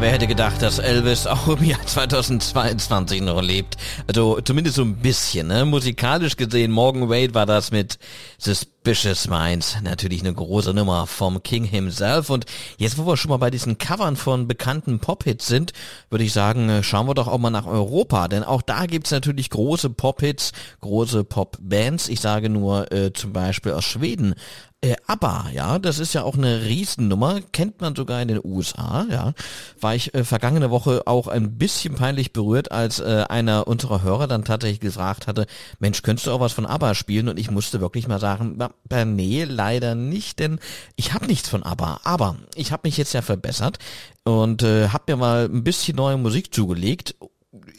Wer hätte gedacht, dass Elvis auch im Jahr 2022 noch lebt? Also zumindest so ein bisschen, ne? Musikalisch gesehen, Morgan Wade war das mit Suspicious Minds natürlich eine große Nummer vom King himself. Und jetzt, wo wir schon mal bei diesen Covern von bekannten Pop-Hits sind, würde ich sagen, äh, schauen wir doch auch mal nach Europa. Denn auch da gibt's natürlich große Pop-Hits, große Pop-Bands. Ich sage nur äh, zum Beispiel aus Schweden. Äh, ABBA, ja, das ist ja auch eine Riesennummer, kennt man sogar in den USA, ja. War ich äh, vergangene Woche auch ein bisschen peinlich berührt, als äh, einer unserer Hörer dann tatsächlich gefragt hatte, Mensch, könntest du auch was von ABBA spielen? Und ich musste wirklich mal sagen, na, nee, leider nicht, denn ich habe nichts von ABBA. Aber ich habe mich jetzt ja verbessert und äh, habe mir mal ein bisschen neue Musik zugelegt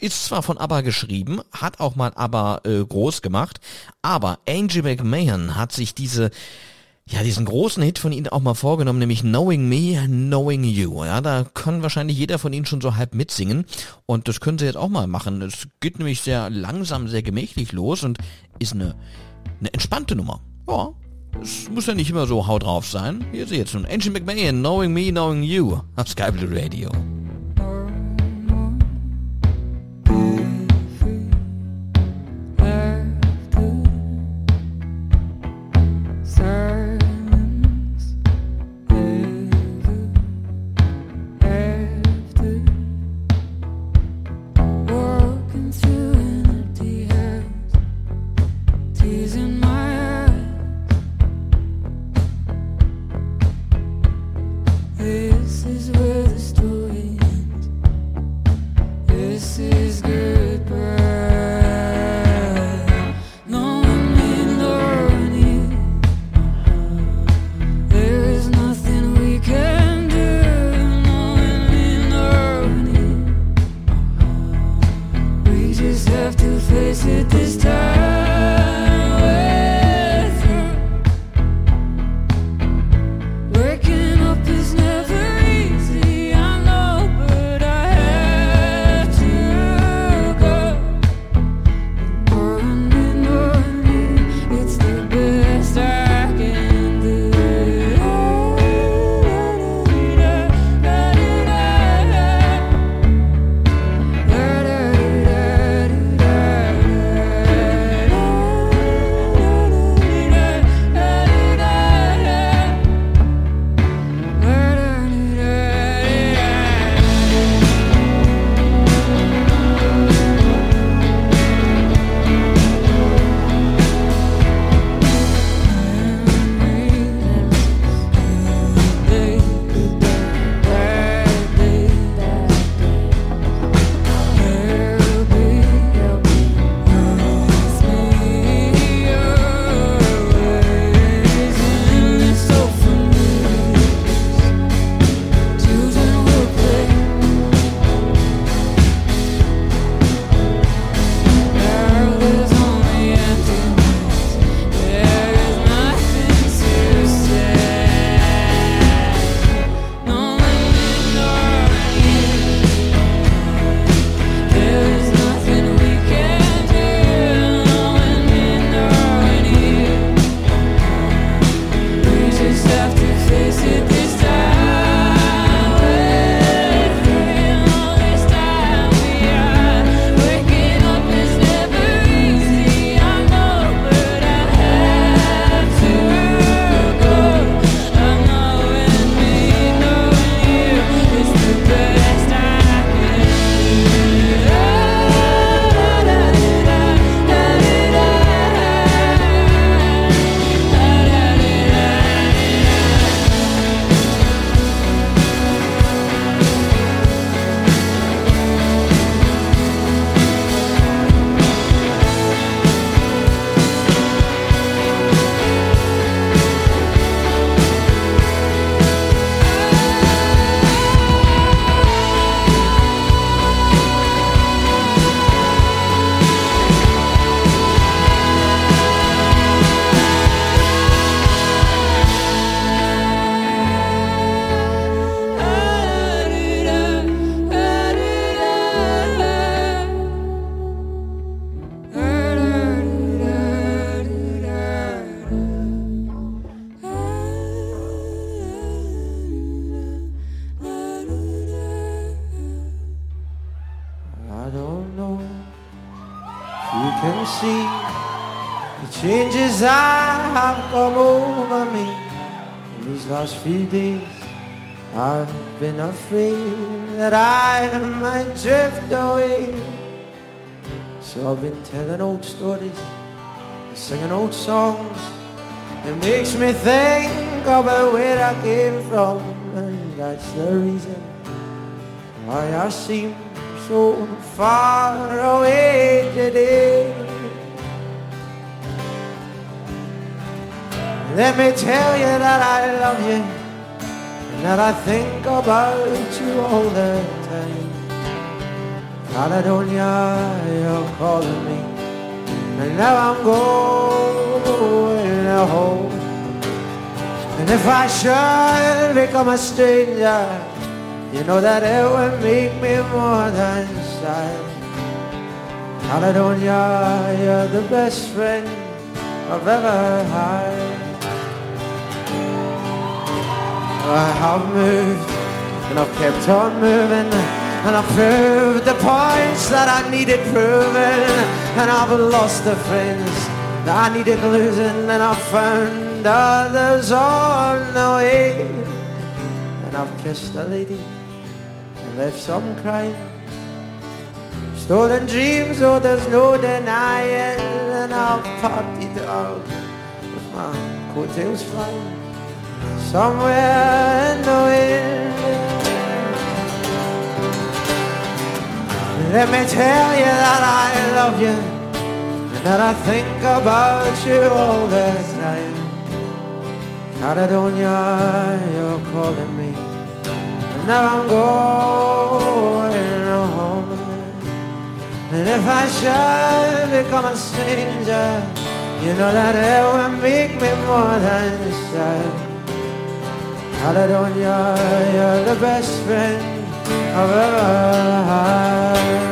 ist zwar von ABBA geschrieben, hat auch mal ABBA äh, groß gemacht, aber Angie McMahon hat sich diese ja, diesen großen Hit von Ihnen auch mal vorgenommen, nämlich Knowing Me, Knowing You. Ja, da kann wahrscheinlich jeder von Ihnen schon so halb mitsingen. Und das können Sie jetzt auch mal machen. Es geht nämlich sehr langsam, sehr gemächlich los und ist eine, eine entspannte Nummer. Ja, es muss ja nicht immer so haut drauf sein. Hier Sie jetzt nun Angie McMahon, Knowing Me, Knowing You auf Sky Blue Radio. That's the reason why I seem so far away today. Let me tell you that I love you and that I think about you all the time. Caledonia, you're calling me, and now I'm going home. And if I should become a stranger, you know that it would make me more than sad. Caledonia, you're the best friend I've ever had. I have moved and I've kept on moving and I've proved the points that I needed proving and I've lost the friends that I needed losing and I've found others on the way and I've kissed a lady and left some crying. Stolen dreams oh there's no denying. And I've partied out with my coattails flying. Somewhere in the wind. Let me tell you that I love you. And that I think about you all the time. Caledonia, you're calling me, and now I'm going home. And if I should become a stranger, you know that it will make me more than sad. Caledonia, you're the best friend I've ever had.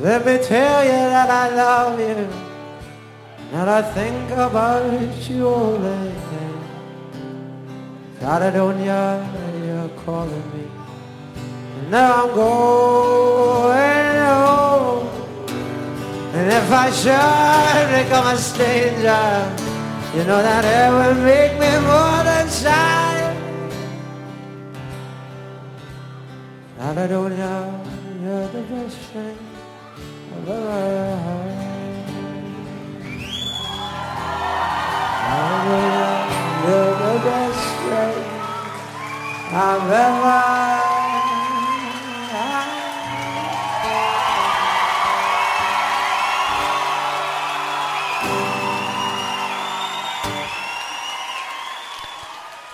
Let me tell you that I love you. And I think about you all the time. Caledonia, you're calling me. And now I'm going home. And if I should become a stranger, you know that it will make me more than sad. Caledonia, you're the best friend I've ever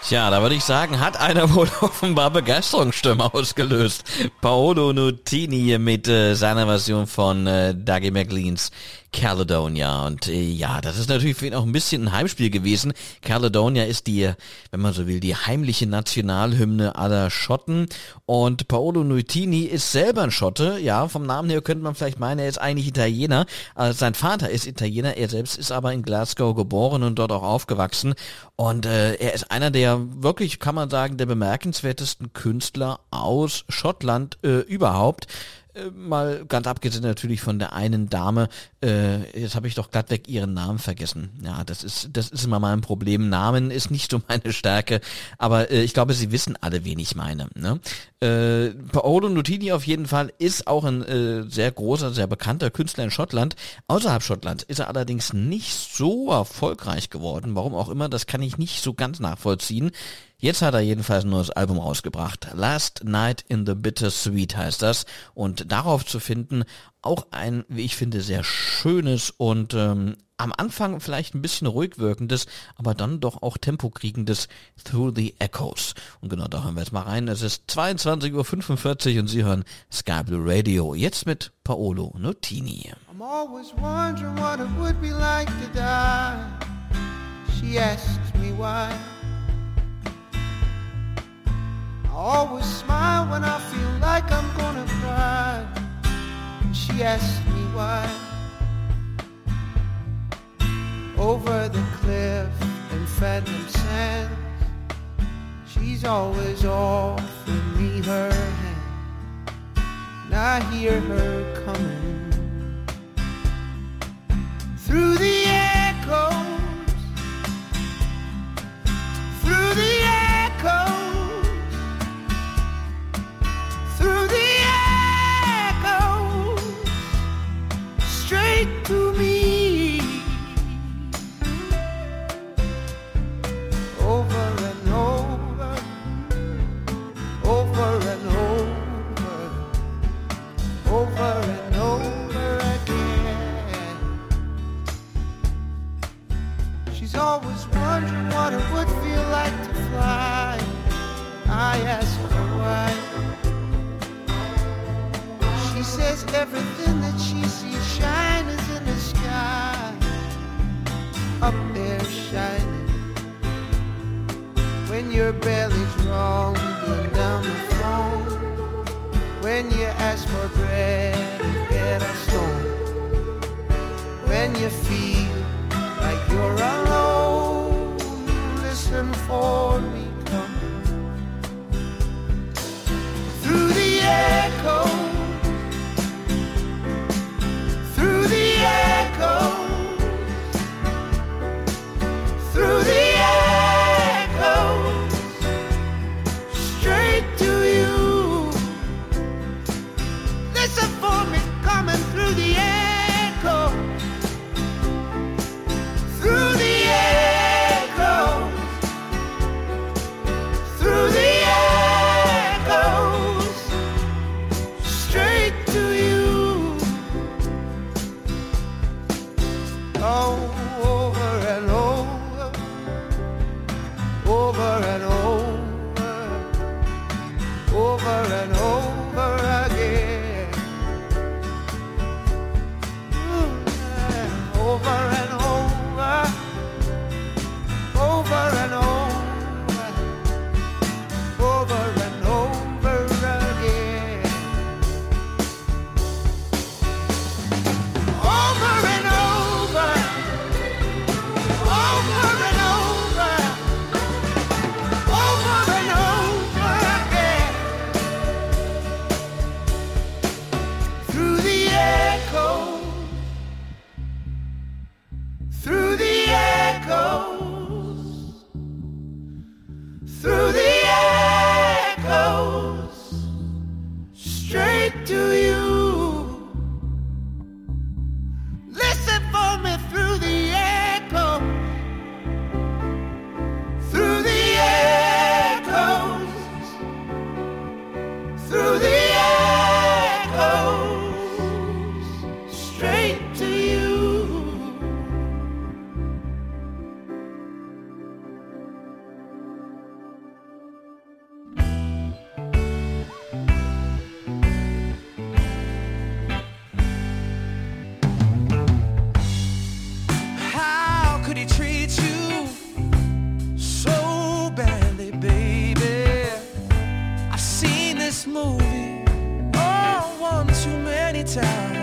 Tja, da würde ich sagen, hat einer [laughs] wohl offenbar Begeisterungsstürme ausgelöst. Paolo Nutini mit äh, seiner Version von äh, Dougie McLeans Caledonia. Und äh, ja, das ist natürlich für ihn auch ein bisschen ein Heimspiel gewesen. Caledonia ist die, wenn man so will, die heimliche Nationalhymne aller Schotten. Und Paolo Nutini ist selber ein Schotte. Ja, vom Namen her könnte man vielleicht meinen, er ist eigentlich Italiener. Also sein Vater ist Italiener, er selbst ist aber in Glasgow geboren und dort auch aufgewachsen. Und äh, er ist einer der wirklich, kann man sagen, der bemerkenswertesten Künstler aus Schottland äh, überhaupt Äh, mal ganz abgesehen natürlich von der einen Dame, äh, jetzt habe ich doch glattweg ihren Namen vergessen. Ja, das ist, das ist immer mal ein Problem. Namen ist nicht so meine Stärke, aber äh, ich glaube, Sie wissen alle, wen ich meine. Ne? Äh, Paolo Nutini auf jeden Fall ist auch ein äh, sehr großer, sehr bekannter Künstler in Schottland. Außerhalb Schottlands ist er allerdings nicht so erfolgreich geworden. Warum auch immer, das kann ich nicht so ganz nachvollziehen. Jetzt hat er jedenfalls ein neues Album rausgebracht. Last Night in the Bittersweet heißt das. Und darauf zu finden, auch ein, wie ich finde, sehr schönes und ähm, am Anfang vielleicht ein bisschen ruhig wirkendes, aber dann doch auch tempokriegendes Through the Echoes. Und genau da hören wir jetzt mal rein. Es ist 22.45 Uhr und Sie hören Sky Blue Radio. Jetzt mit Paolo Nutini. I'm always wondering what it would be like to die. She asks me why. Always smile when I feel like I'm gonna cry. she asked me why. Over the cliff in phantom sands, she's always offering me her hand. And I hear her coming through the echoes, through the echoes, sees shine is in the sky. Up there shining. When your belly's rumbling down the phone. When you ask for bread and get a stone. When you feel like you're alone, listen for me coming through the echo, time.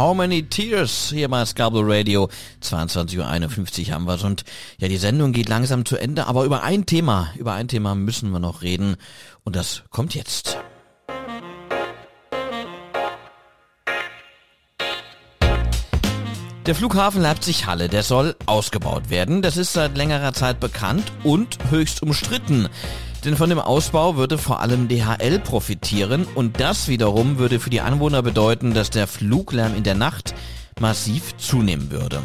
How many tears? Hier bei Scarborough Radio. 22.51 Uhr haben wir's. Und ja, die Sendung geht langsam zu Ende. Aber über ein Thema, über ein Thema müssen wir noch reden. Und das kommt jetzt. Der Flughafen Leipzig-Halle, der soll ausgebaut werden. Das ist seit längerer Zeit bekannt und höchst umstritten. Denn von dem Ausbau würde vor allem DHL profitieren und das wiederum würde für die Anwohner bedeuten, dass der Fluglärm in der Nacht massiv zunehmen würde.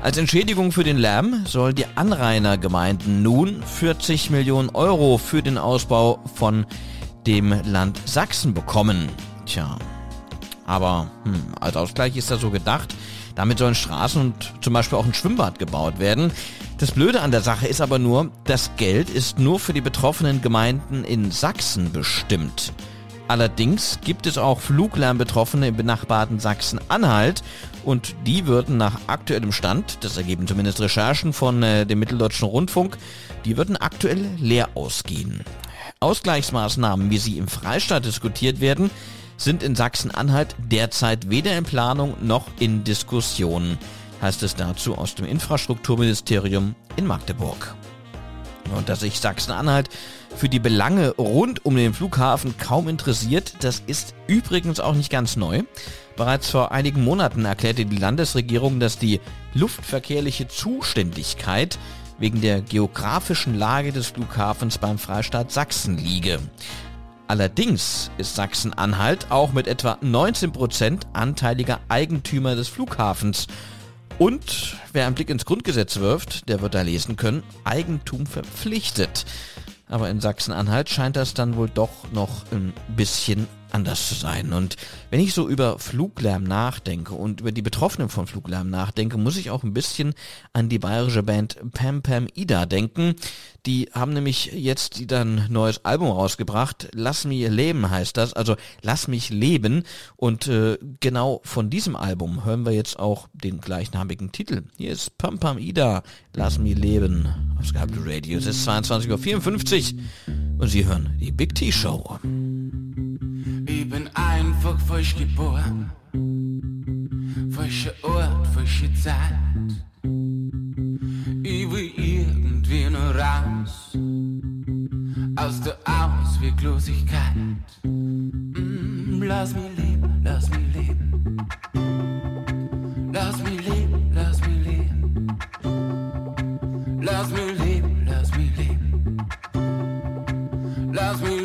Als Entschädigung für den Lärm soll die Anrainergemeinden nun 40 Millionen Euro für den Ausbau von dem Land Sachsen bekommen. Tja, aber hm, als Ausgleich ist das so gedacht. Damit sollen Straßen und zum Beispiel auch ein Schwimmbad gebaut werden. Das Blöde an der Sache ist aber nur, das Geld ist nur für die betroffenen Gemeinden in Sachsen bestimmt. Allerdings gibt es auch Fluglärmbetroffene im benachbarten Sachsen-Anhalt und die würden nach aktuellem Stand, das ergeben zumindest Recherchen von äh, dem Mitteldeutschen Rundfunk, die würden aktuell leer ausgehen. Ausgleichsmaßnahmen, wie sie im Freistaat diskutiert werden, sind in Sachsen-Anhalt derzeit weder in Planung noch in Diskussion, heißt es dazu aus dem Infrastrukturministerium in Magdeburg. Und dass sich Sachsen-Anhalt für die Belange rund um den Flughafen kaum interessiert, das ist übrigens auch nicht ganz neu. Bereits vor einigen Monaten erklärte die Landesregierung, dass die luftverkehrliche Zuständigkeit wegen der geografischen Lage des Flughafens beim Freistaat Sachsen liege. Allerdings ist Sachsen-Anhalt auch mit etwa 19% anteiliger Eigentümer des Flughafens. Und wer einen Blick ins Grundgesetz wirft, der wird da lesen können, Eigentum verpflichtet. Aber in Sachsen-Anhalt scheint das dann wohl doch noch ein bisschen anders zu sein. Und wenn ich so über Fluglärm nachdenke und über die Betroffenen von Fluglärm nachdenke, muss ich auch ein bisschen an die bayerische Band Pam Pam Ida denken. Die haben nämlich jetzt wieder ein neues Album rausgebracht. Lass mich leben heißt das. Also Lass mich leben. Und äh, genau von diesem Album hören wir jetzt auch den gleichnamigen Titel. Hier ist Pam Pam Ida. Lass mich leben. Auf Skype Radio. Es ist 22.54 Uhr und Sie hören die Big T Show. Bin einfach frisch geboren. Frischer Ort, frische Zeit. Ich will irgendwie nur raus. Aus der Ausweglosigkeit. Mm, lass mich leben, lass mich leben. Lass mich leben, lass mich leben. Lass mich leben, lass mich leben. Lass mich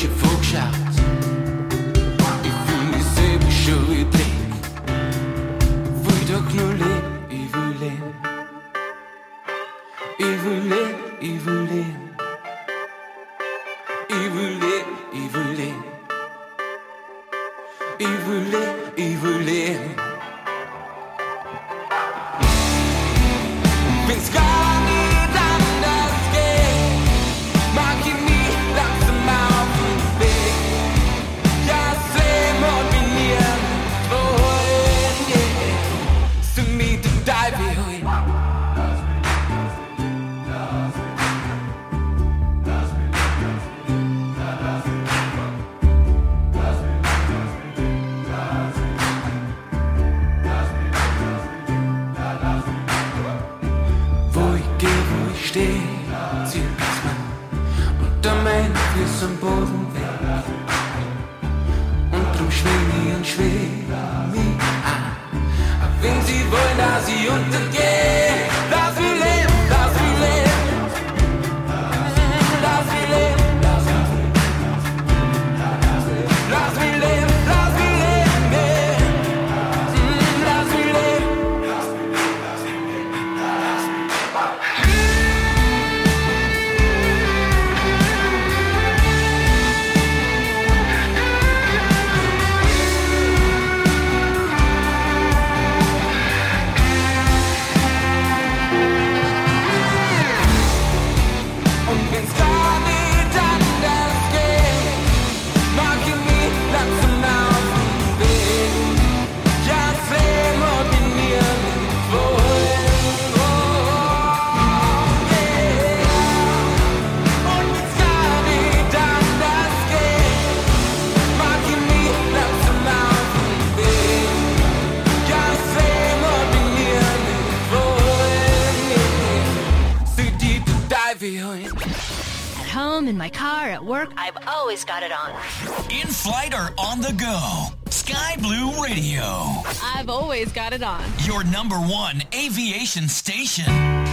überall schon vorgeschaut. Ich fühl mich selber schon wie Dreck. Ich will doch nur leben, ich am Boden weg. Und drum schwing ich und schwing mich an. Aber wenn sie wollen, dass sie untergehen, at work, I've always got it on. In flight or on the go. Sky Blue Radio. I've always got it on. Your number one aviation station.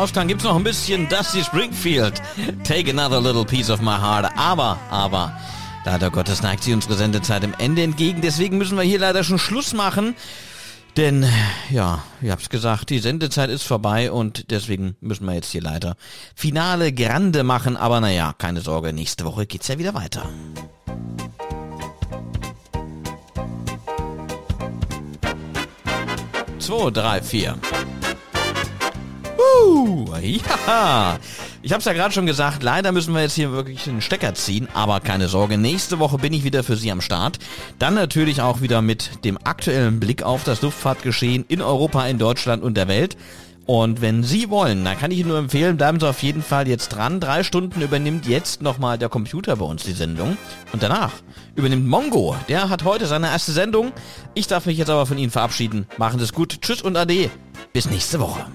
Ausklang gibt's noch ein bisschen Dusty Springfield. Take another little piece of my heart. Aber, aber, leider Gottes neigt sie unsere Sendezeit im Ende entgegen. Deswegen müssen wir hier leider schon Schluss machen. Denn, ja, ich hab's gesagt, die Sendezeit ist vorbei und deswegen müssen wir jetzt hier leider Finale Grande machen. Aber naja, keine Sorge, nächste Woche geht's ja wieder weiter. Zwei, drei, vier. Ja. Ich habe es ja gerade schon gesagt, leider müssen wir jetzt hier wirklich einen Stecker ziehen, aber keine Sorge, nächste Woche bin ich wieder für Sie am Start. Dann natürlich auch wieder mit dem aktuellen Blick auf das Luftfahrtgeschehen in Europa, in Deutschland und der Welt. Und wenn Sie wollen, dann kann ich Ihnen nur empfehlen, bleiben Sie auf jeden Fall jetzt dran. Drei Stunden übernimmt jetzt nochmal der Computer bei uns die Sendung. Und danach übernimmt Mongo. Der hat heute seine erste Sendung. Ich darf mich jetzt aber von Ihnen verabschieden. Machen Sie es gut. Tschüss und Ade. Bis nächste Woche.